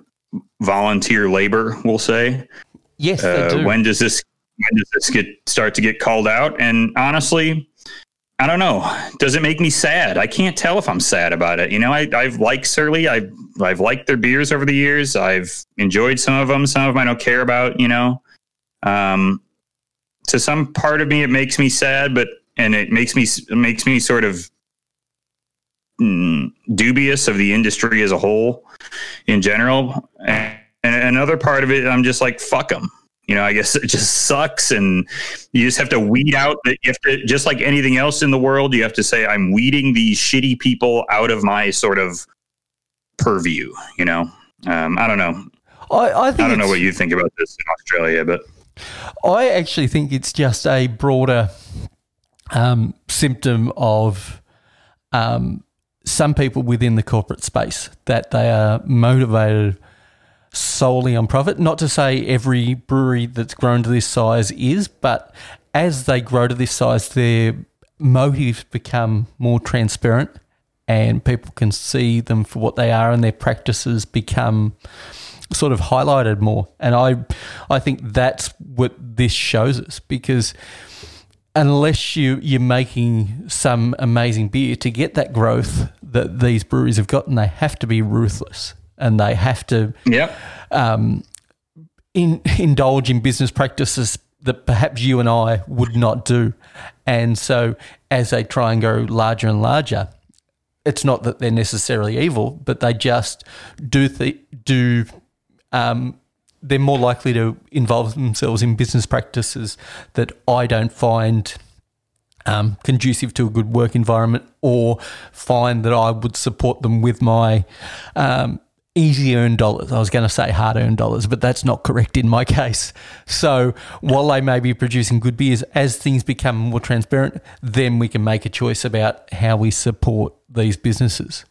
volunteer labor. We'll say. Yes, they Uh, do. when does this when does this get start to get called out? And honestly, I don't know. Does it make me sad? I can't tell if I'm sad about it. You know, I, I've liked Surly. I've I've liked their beers over the years. I've enjoyed some of them. Some of them I don't care about. You know, um, to some part of me, it makes me sad, but and it makes me makes me sort of mm, dubious of the industry as a whole in general. And, and another part of it, I'm just like, fuck them. You know, I guess it just sucks, and you just have to weed out. The, you have to, just like anything else in the world, you have to say, I'm weeding these shitty people out of my sort of purview. You know, um, I don't know. I, I think I don't know what you think about this in Australia, but I actually think it's just a broader um, symptom of um, some people within the corporate space that they are motivated solely on profit. Not to say every brewery that's grown to this size is, but as they grow to this size, their motives become more transparent and people can see them for what they are and their practices become sort of highlighted more. And I I think that's what this shows us because unless you you're making some amazing beer to get that growth that these breweries have gotten, they have to be ruthless and they have to yep. um, in, indulge in business practices that perhaps you and I would not do. And so, as they try and go larger and larger, it's not that they're necessarily evil, but they just do th- do. Um, they're more likely to involve themselves in business practices that I don't find um, conducive to a good work environment or find that I would support them with my um, easy earned dollars. I was going to say hard earned dollars, but that's not correct in my case. So while they may be producing good beers, as things become more transparent, then we can make a choice about how we support these businesses.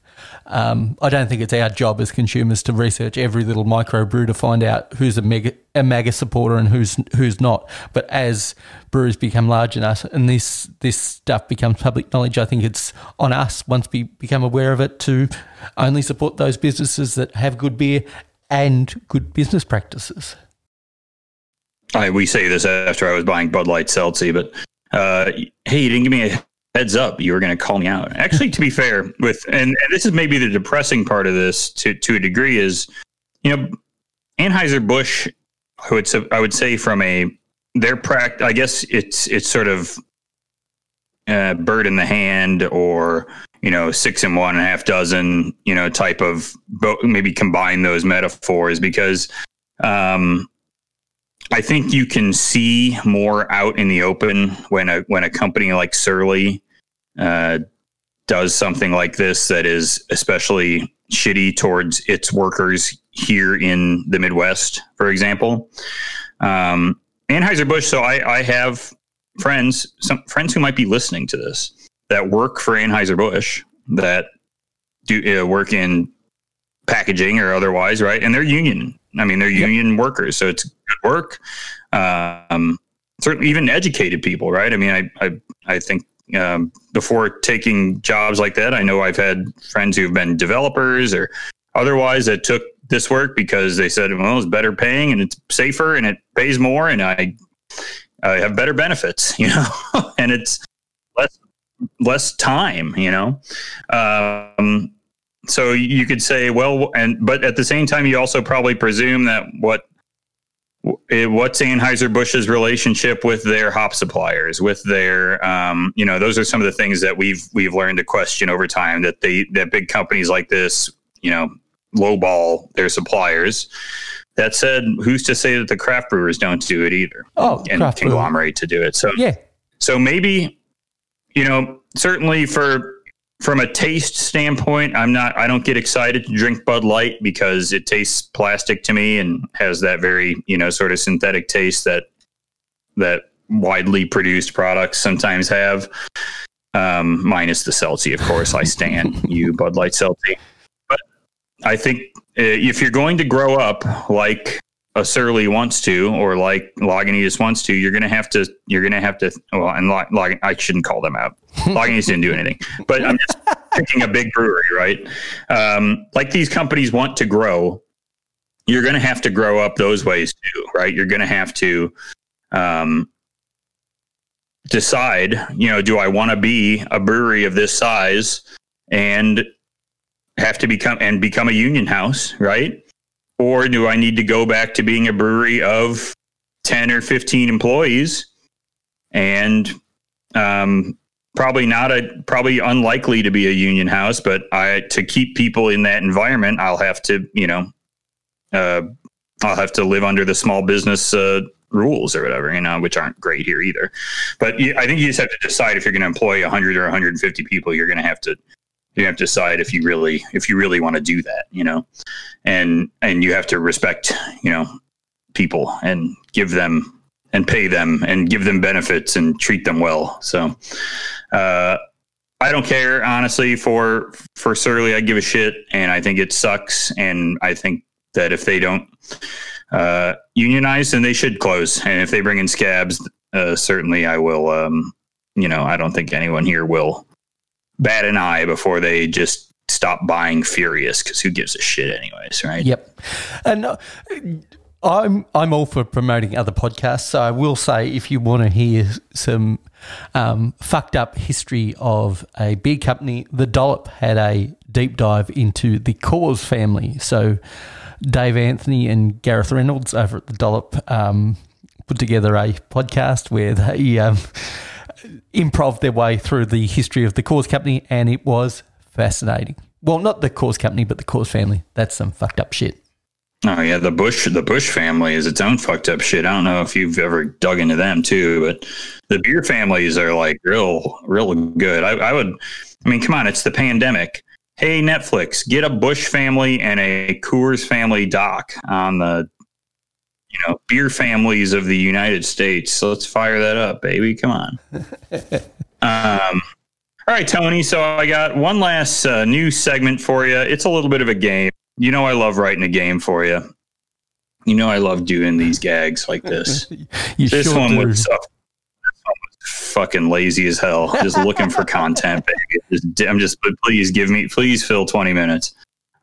Um, I don't think it's our job as consumers to research every little microbrew to find out who's a mega a mega supporter and who's who's not. But as breweries become large enough and this this stuff becomes public knowledge, I think it's on us once we become aware of it to only support those businesses that have good beer and good business practices. I, we say this after I was buying Bud Light Seltzy, but uh, hey, you didn't give me a heads up. You were going to call me out. Actually, to be fair, with and, and this is maybe the depressing part of this to to a degree is, you know, Anheuser Busch. I would say, I would say from a their practice I guess it's it's sort of uh, bird in the hand or you know six and one and a half dozen you know type of maybe combine those metaphors because um I think you can see more out in the open when a when a company like Surly uh, does something like this that is especially shitty towards its workers here in the Midwest, for example. Um, Anheuser Busch. So I, I have friends, some friends who might be listening to this that work for Anheuser Busch that do uh, work in packaging or otherwise, right? And they're union. I mean, they're union workers, so it's good work. Um, certainly, even educated people, right? I mean, I I, I think um, before taking jobs like that, I know I've had friends who've been developers or otherwise that took this work because they said, well, it's better paying and it's safer and it pays more and I, I have better benefits, you know, and it's less less time, you know. Um, so you could say, well, and but at the same time, you also probably presume that what what's Anheuser Busch's relationship with their hop suppliers, with their, um, you know, those are some of the things that we've we've learned to question over time. That they that big companies like this, you know, lowball their suppliers. That said, who's to say that the craft brewers don't do it either? Oh, and brewer. conglomerate to do it. So Yeah. so maybe, you know, certainly for from a taste standpoint, I'm not. I don't get excited to drink Bud Light because it tastes plastic to me and has that very you know sort of synthetic taste that that widely produced products sometimes have. Um, minus the Celtic, of course. I stand you Bud Light Celtic, but I think uh, if you're going to grow up like a Surly wants to, or like Lagunitas wants to, you're gonna have to. You're gonna have to. Well, and Lag, Lag, I shouldn't call them out. Lagunitas didn't do anything, but I'm just picking a big brewery, right? Um, like these companies want to grow, you're gonna have to grow up those ways too, right? You're gonna have to um, decide. You know, do I want to be a brewery of this size and have to become and become a union house, right? Or do I need to go back to being a brewery of 10 or 15 employees and um, probably not a probably unlikely to be a union house, but I to keep people in that environment, I'll have to, you know, uh, I'll have to live under the small business uh, rules or whatever, you know, which aren't great here either. But you, I think you just have to decide if you're going to employ 100 or 150 people, you're going to have to you have to decide if you really if you really want to do that, you know, and and you have to respect, you know, people and give them and pay them and give them benefits and treat them well. So, uh, I don't care honestly for for Surly. I give a shit, and I think it sucks. And I think that if they don't uh, unionize, then they should close. And if they bring in scabs, uh, certainly I will. Um, you know, I don't think anyone here will bat an eye before they just stop buying Furious because who gives a shit, anyways, right? Yep. And uh, I'm I'm all for promoting other podcasts. So I will say, if you want to hear some um, fucked up history of a beer company, the Dollop had a deep dive into the Coors family. So Dave Anthony and Gareth Reynolds over at the Dollop um, put together a podcast where they um, improv their way through the history of the Coors company, and it was fascinating. Well, not the Coors company, but the Coors family. That's some fucked up shit. Oh yeah, the Busch the Busch family is its own fucked up shit. I don't know if you've ever dug into them too, but the beer families are like real real good. I, I would, I mean, come on, it's the pandemic. Hey Netflix, get a Busch family and a Coors family doc on the, you know, beer families of the United States. So let's fire that up, baby. Come on. um, all right, Tony. So I got one last uh, new segment for you. It's a little bit of a game. You know, I love writing a game for you. You know, I love doing these gags like this. You this sure one was so, this one was fucking lazy as hell. Just looking for content. Baby. Just, I'm just, but please give me, please fill 20 minutes.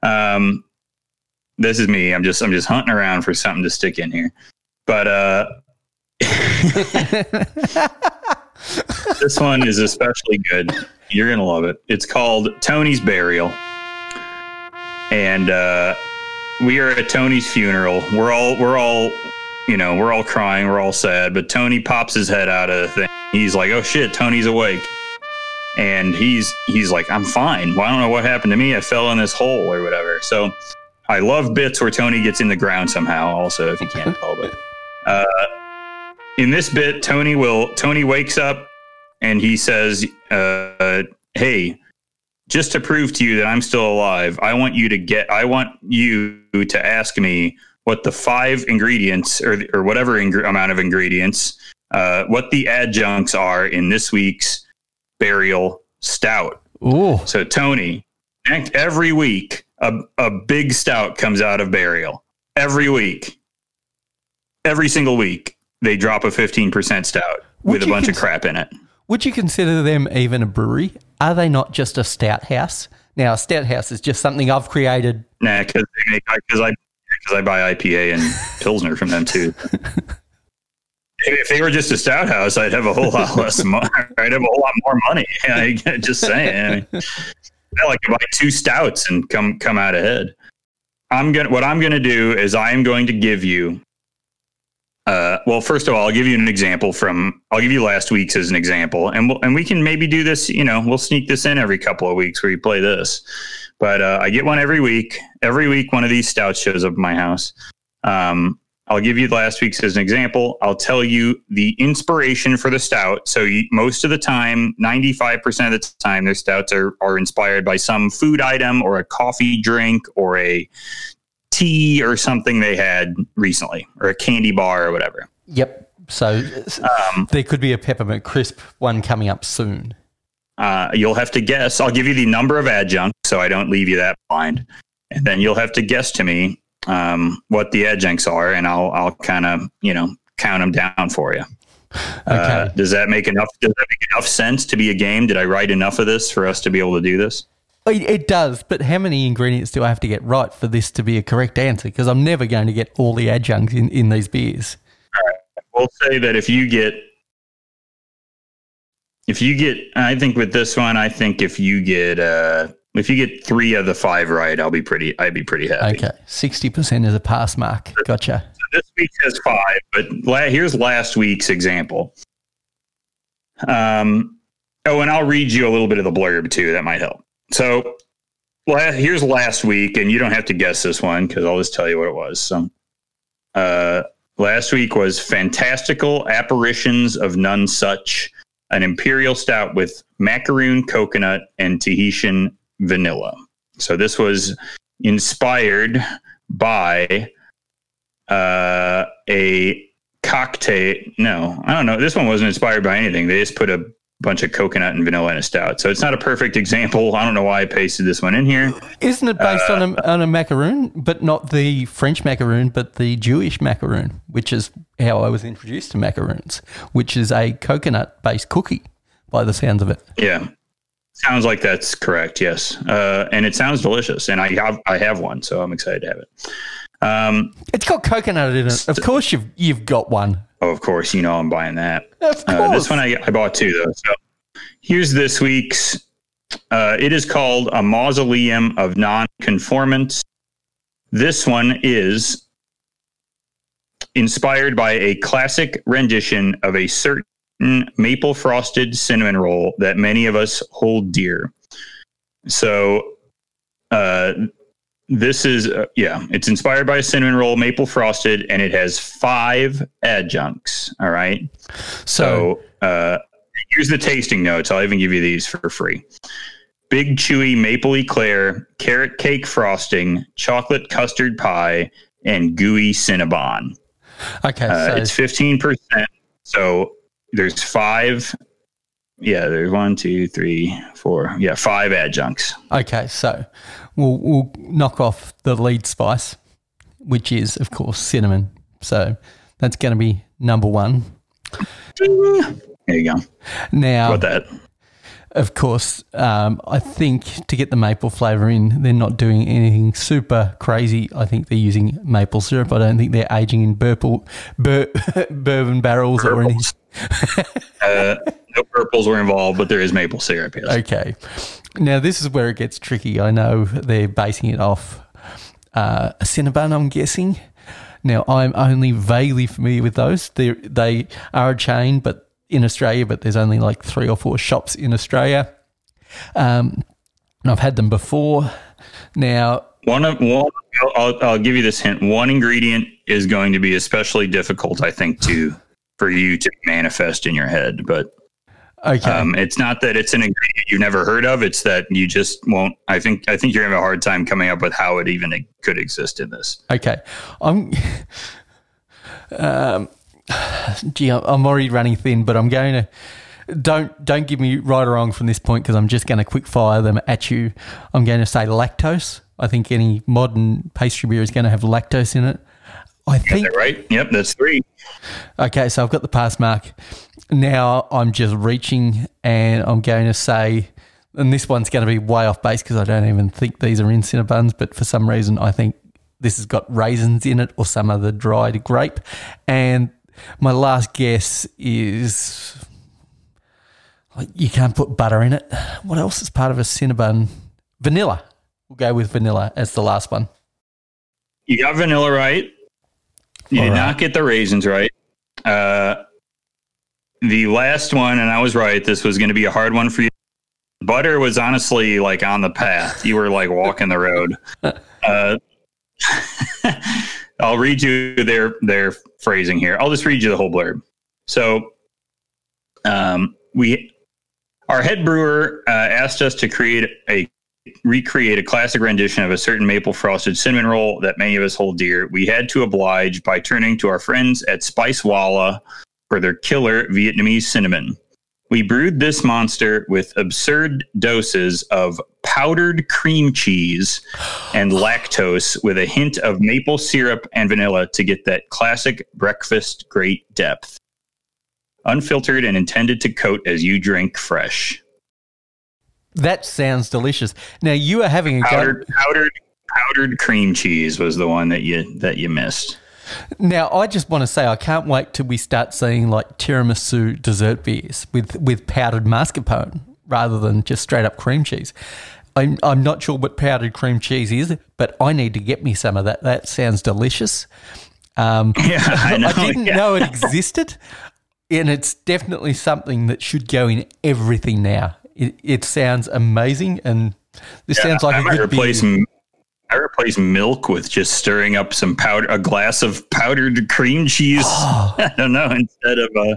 Um, this is me. I'm just, I'm just hunting around for something to stick in here. But uh, this one is especially good. You're gonna love it. It's called Tony's Burial, and uh, we are at Tony's funeral. We're all we're all you know we're all crying. We're all sad. But Tony pops his head out of the thing. He's like, "Oh shit, Tony's awake." And he's he's like, I'm fine. Well, I don't know what happened to me. I fell in this hole or whatever. So I love bits where Tony gets in the ground somehow. Also, if you can't tell, but uh, in this bit, Tony will Tony wakes up and he says, uh, "Hey, just to prove to you that I'm still alive, I want you to get. I want you to ask me what the five ingredients or or whatever ingre- amount of ingredients, uh, what the adjuncts are in this week's burial stout." Ooh. So Tony, every week a, a big stout comes out of burial. Every week. Every single week they drop a 15% stout Would with a bunch of crap in it. Would you consider them even a brewery? Are they not just a stout house? Now, a stout house is just something I've created. Nah, because I because I buy IPA and Pilsner from them too. if they were just a stout house, I'd have a whole lot less money. I'd have a whole lot more money. I, just saying. I, mean, I like to buy two stouts and come come out ahead. I'm gonna what I'm gonna do is I am going to give you. Uh, well, first of all, I'll give you an example from. I'll give you last week's as an example, and we'll, and we can maybe do this. You know, we'll sneak this in every couple of weeks where you play this. But uh, I get one every week. Every week, one of these stouts shows up at my house. Um, I'll give you last week's as an example. I'll tell you the inspiration for the stout. So you, most of the time, 95% of the time, their stouts are, are inspired by some food item or a coffee drink or a tea or something they had recently or a candy bar or whatever. Yep. So um, there could be a peppermint crisp one coming up soon. Uh, you'll have to guess. I'll give you the number of adjuncts so I don't leave you that blind. And then you'll have to guess to me um, what the adjuncts are, and I'll I'll kind of you know count them down for you. Uh, okay. Uh, does that make enough? Does that make enough sense to be a game? Did I write enough of this for us to be able to do this? It does, but how many ingredients do I have to get right for this to be a correct answer? Because I'm never going to get all the adjuncts in, in these beers. All right. We'll say that if you get, if you get, I think with this one, I think if you get, uh, if you get three of the five right, I'll be pretty. I'd be pretty happy. Okay, sixty percent is a pass mark. Gotcha. So this week has five, but la- here's last week's example. Um. Oh, and I'll read you a little bit of the blurb too. That might help. So, la- here's last week, and you don't have to guess this one because I'll just tell you what it was. So, uh, last week was fantastical apparitions of none such, an imperial stout with macaroon, coconut, and Tahitian vanilla. So this was inspired by uh, a cocktail. No, I don't know. This one wasn't inspired by anything. They just put a bunch of coconut and vanilla in a stout. So it's not a perfect example. I don't know why I pasted this one in here. Isn't it based uh, on a on a macaroon, but not the French macaroon, but the Jewish macaroon, which is how I was introduced to macaroons, which is a coconut based cookie by the sounds of it. Yeah. Sounds like that's correct. Yes, uh, and it sounds delicious, and I have I have one, so I'm excited to have it. Um, it's got coconut in it. Of course, you've you've got one. Oh, of course, you know I'm buying that. Of course. Uh, this one I, I bought two though. So here's this week's. Uh, it is called a mausoleum of non-conformance. This one is inspired by a classic rendition of a certain maple frosted cinnamon roll that many of us hold dear. So, uh, this is uh, yeah, it's inspired by a cinnamon roll, maple frosted, and it has five adjuncts. All right. So, so uh, here's the tasting notes. I'll even give you these for free. Big chewy maple eclair, carrot cake frosting, chocolate custard pie, and gooey cinnabon. Okay, uh, so it's fifteen percent. So there's five. Yeah, there's one, two, three, four. Yeah, five adjuncts. Okay, so we'll we'll knock off the lead spice, which is of course cinnamon. So that's going to be number one. There you go. Now, got that. Of course, um, I think to get the maple flavour in, they're not doing anything super crazy. I think they're using maple syrup. I don't think they're aging in bur- bourbon barrels or anything. uh, no purples were involved, but there is maple syrup. Yes. Okay. Now this is where it gets tricky. I know they're basing it off uh, a Cinnabon, I'm guessing. Now I'm only vaguely familiar with those. They they are a chain, but in Australia, but there's only like three or four shops in Australia. Um, and I've had them before. Now, one of one, I'll, I'll give you this hint. One ingredient is going to be especially difficult, I think, to for you to manifest in your head. But okay, um, it's not that it's an ingredient you've never heard of. It's that you just won't. I think I think you're having a hard time coming up with how it even could exist in this. Okay, I'm. Um, gee, I'm already running thin, but I'm going to don't don't give me right or wrong from this point because I'm just going to quick fire them at you. I'm going to say lactose. I think any modern pastry beer is going to have lactose in it. I think right. Yep, that's three. Okay, so I've got the pass mark. Now I'm just reaching, and I'm going to say and this one's going to be way off base because I don't even think these are in Cinnabons, but for some reason I think this has got raisins in it or some other dried grape. And my last guess is like, you can't put butter in it. What else is part of a Cinnabon? Vanilla. We'll go with vanilla as the last one. You got vanilla right. You All did right. not get the raisins right. Uh, the last one, and I was right. This was going to be a hard one for you. Butter was honestly like on the path. You were like walking the road. Uh, I'll read you their their phrasing here. I'll just read you the whole blurb. So, um, we our head brewer uh, asked us to create a recreate a classic rendition of a certain maple frosted cinnamon roll that many of us hold dear. We had to oblige by turning to our friends at Spicewalla for their killer Vietnamese cinnamon. We brewed this monster with absurd doses of powdered cream cheese and lactose with a hint of maple syrup and vanilla to get that classic breakfast great depth. Unfiltered and intended to coat as you drink fresh. That sounds delicious. Now you are having a go. Powdered powdered powdered cream cheese was the one that you that you missed. Now, I just want to say I can't wait till we start seeing like tiramisu dessert beers with, with powdered mascarpone rather than just straight up cream cheese. I'm, I'm not sure what powdered cream cheese is, but I need to get me some of that. That sounds delicious. Um, Yeah, I know. didn't yeah. know it existed, and it's definitely something that should go in everything now. It, it sounds amazing, and this sounds like I a might good replace beer. I replace milk with just stirring up some powder, a glass of powdered cream cheese. Oh. I don't know instead of uh,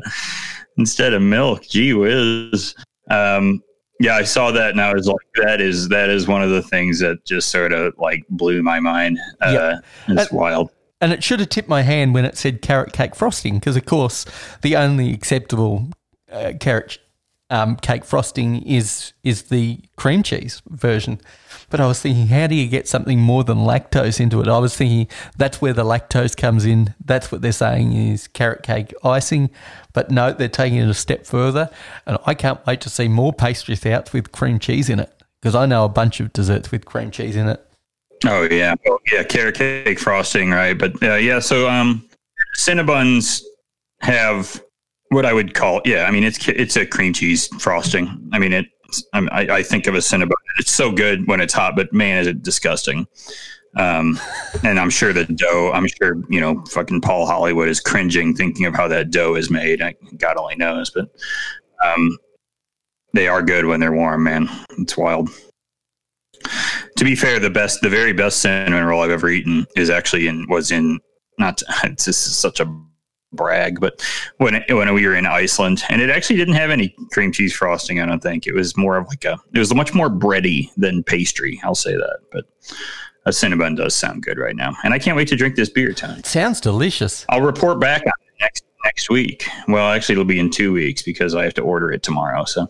instead of milk. Gee whiz. Um, yeah, I saw that and I was like, that is that is one of the things that just sort of like blew my mind. Uh, Yeah. It's Uh, wild. And it should have tipped my hand when it said carrot cake frosting, because of course the only acceptable uh, carrot um, cake frosting is is the cream cheese version. But I was thinking, how do you get something more than lactose into it? I was thinking that's where the lactose comes in. That's what they're saying is carrot cake icing. But no, they're taking it a step further, and I can't wait to see more pastry stouts with cream cheese in it because I know a bunch of desserts with cream cheese in it. Oh yeah, oh, yeah, carrot cake frosting, right? But uh, yeah, so um, Cinnabons have what I would call yeah. I mean, it's it's a cream cheese frosting. I mean, it. I, I think of a Cinnabon. It's so good when it's hot, but man, is it disgusting. Um, and I'm sure the dough. I'm sure you know, fucking Paul Hollywood is cringing thinking of how that dough is made. I, God only knows, but um, they are good when they're warm. Man, it's wild to be fair, the best, the very best cinnamon roll I've ever eaten is actually in was in not. This is such a brag, but when it, when we were in Iceland, and it actually didn't have any cream cheese frosting. I don't think it was more of like a. It was much more bready than pastry. I'll say that, but a cinnamon does sound good right now, and I can't wait to drink this beer, Tony. Sounds delicious. I'll report back on it next next week. Well, actually, it'll be in two weeks because I have to order it tomorrow. So,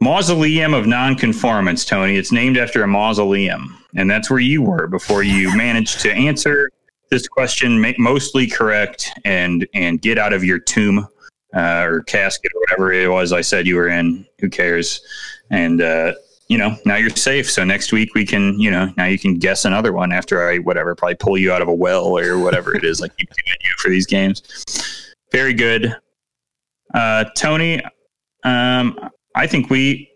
mausoleum of nonconformance, Tony. It's named after a mausoleum, and that's where you were before you managed to answer this question mostly correct and and get out of your tomb uh, or casket or whatever it was I said you were in. Who cares? And uh, you know, now you're safe. So next week we can, you know, now you can guess another one after I whatever probably pull you out of a well or whatever it is like keep doing you for these games. Very good, uh, Tony. Um, I think we.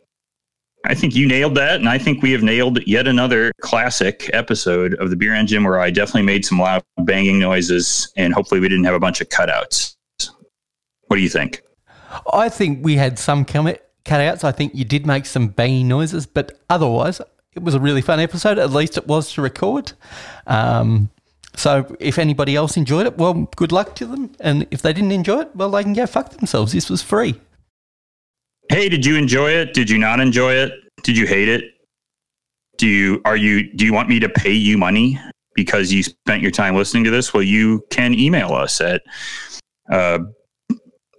I think you nailed that, and I think we have nailed yet another classic episode of the Beer Engine where I definitely made some loud banging noises, and hopefully we didn't have a bunch of cutouts. What do you think? I think we had some cutouts. I think you did make some banging noises, but otherwise, it was a really fun episode. At least it was to record. Um, so if anybody else enjoyed it, well, good luck to them. And if they didn't enjoy it, well, they can go fuck themselves. This was free. Hey, did you enjoy it? Did you not enjoy it? Did you hate it? Do you are you do you want me to pay you money because you spent your time listening to this? Well, you can email us at uh,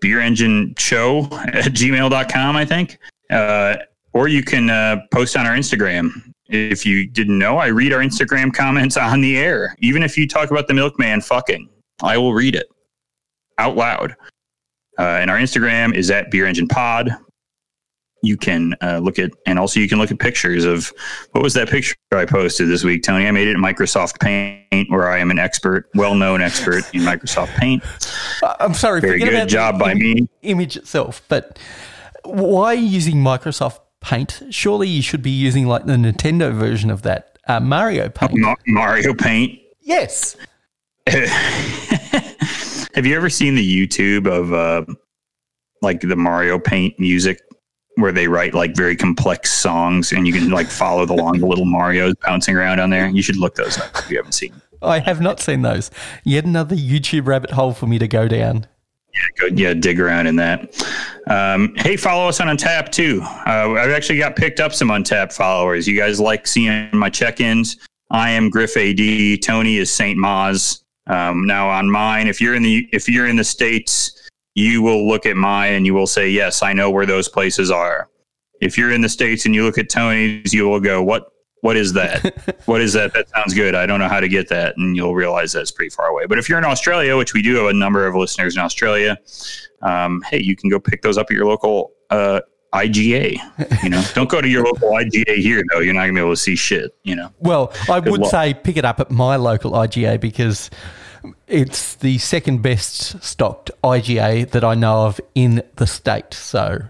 beer engine show at gmail.com, I think. Uh, or you can uh, post on our Instagram. If you didn't know, I read our Instagram comments on the air. Even if you talk about the milkman fucking, I will read it out loud. Uh, and our Instagram is at Beer Engine Pod. You can uh, look at, and also you can look at pictures of what was that picture I posted this week, Tony? I made it in Microsoft Paint, where I am an expert, well known expert in Microsoft Paint. Uh, I'm sorry, Very good job by me. Image itself, but why using Microsoft Paint? Surely you should be using like the Nintendo version of that uh, Mario Paint. Ma- Mario Paint. Yes. Have you ever seen the YouTube of uh, like the Mario Paint music where they write like very complex songs and you can like follow the along the little Mario's bouncing around on there? You should look those up if you haven't seen. I have not seen those. Yet another YouTube rabbit hole for me to go down. Yeah, go, yeah, dig around in that. Um, hey, follow us on Untappd too. Uh, I've actually got picked up some Untappd followers. You guys like seeing my check-ins? I am Griff AD. Tony is Saint Maz. Um, now on mine, if you're in the if you're in the states, you will look at mine and you will say, "Yes, I know where those places are." If you're in the states and you look at Tony's, you will go, "What? What is that? what is that? That sounds good. I don't know how to get that," and you'll realize that's pretty far away. But if you're in Australia, which we do have a number of listeners in Australia, um, hey, you can go pick those up at your local uh, IGA. You know, don't go to your local IGA here though. You're not gonna be able to see shit. You know. Well, I would luck. say pick it up at my local IGA because it's the second best stocked IGA that I know of in the state. So,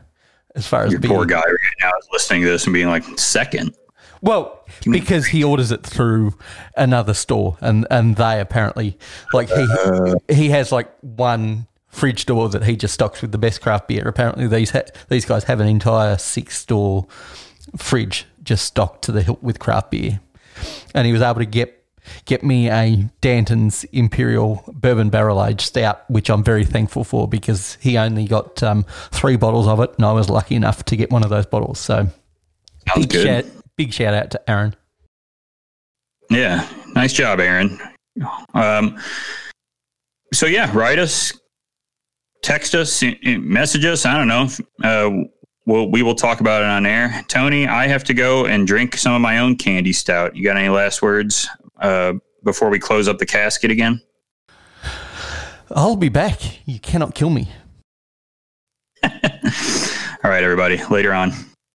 as far as Your being, poor guy right now is listening to this and being like, second. well, because he orders it through another store, and and they apparently like he uh. he has like one fridge door that he just stocks with the best craft beer. Apparently, these ha- these guys have an entire six store fridge just stocked to the hilt with craft beer, and he was able to get get me a Dainton's Imperial Bourbon Barrel Aged Stout, which I'm very thankful for because he only got um, three bottles of it, and I was lucky enough to get one of those bottles. So Sounds big good. shout, big shout out to Aaron. Yeah, nice job, Aaron. Um, so yeah, write us, text us, i- i- message us. I don't know. Uh, we'll, we will talk about it on air. Tony, I have to go and drink some of my own candy stout. You got any last words uh, before we close up the casket again? I'll be back. You cannot kill me. All right, everybody. Later on.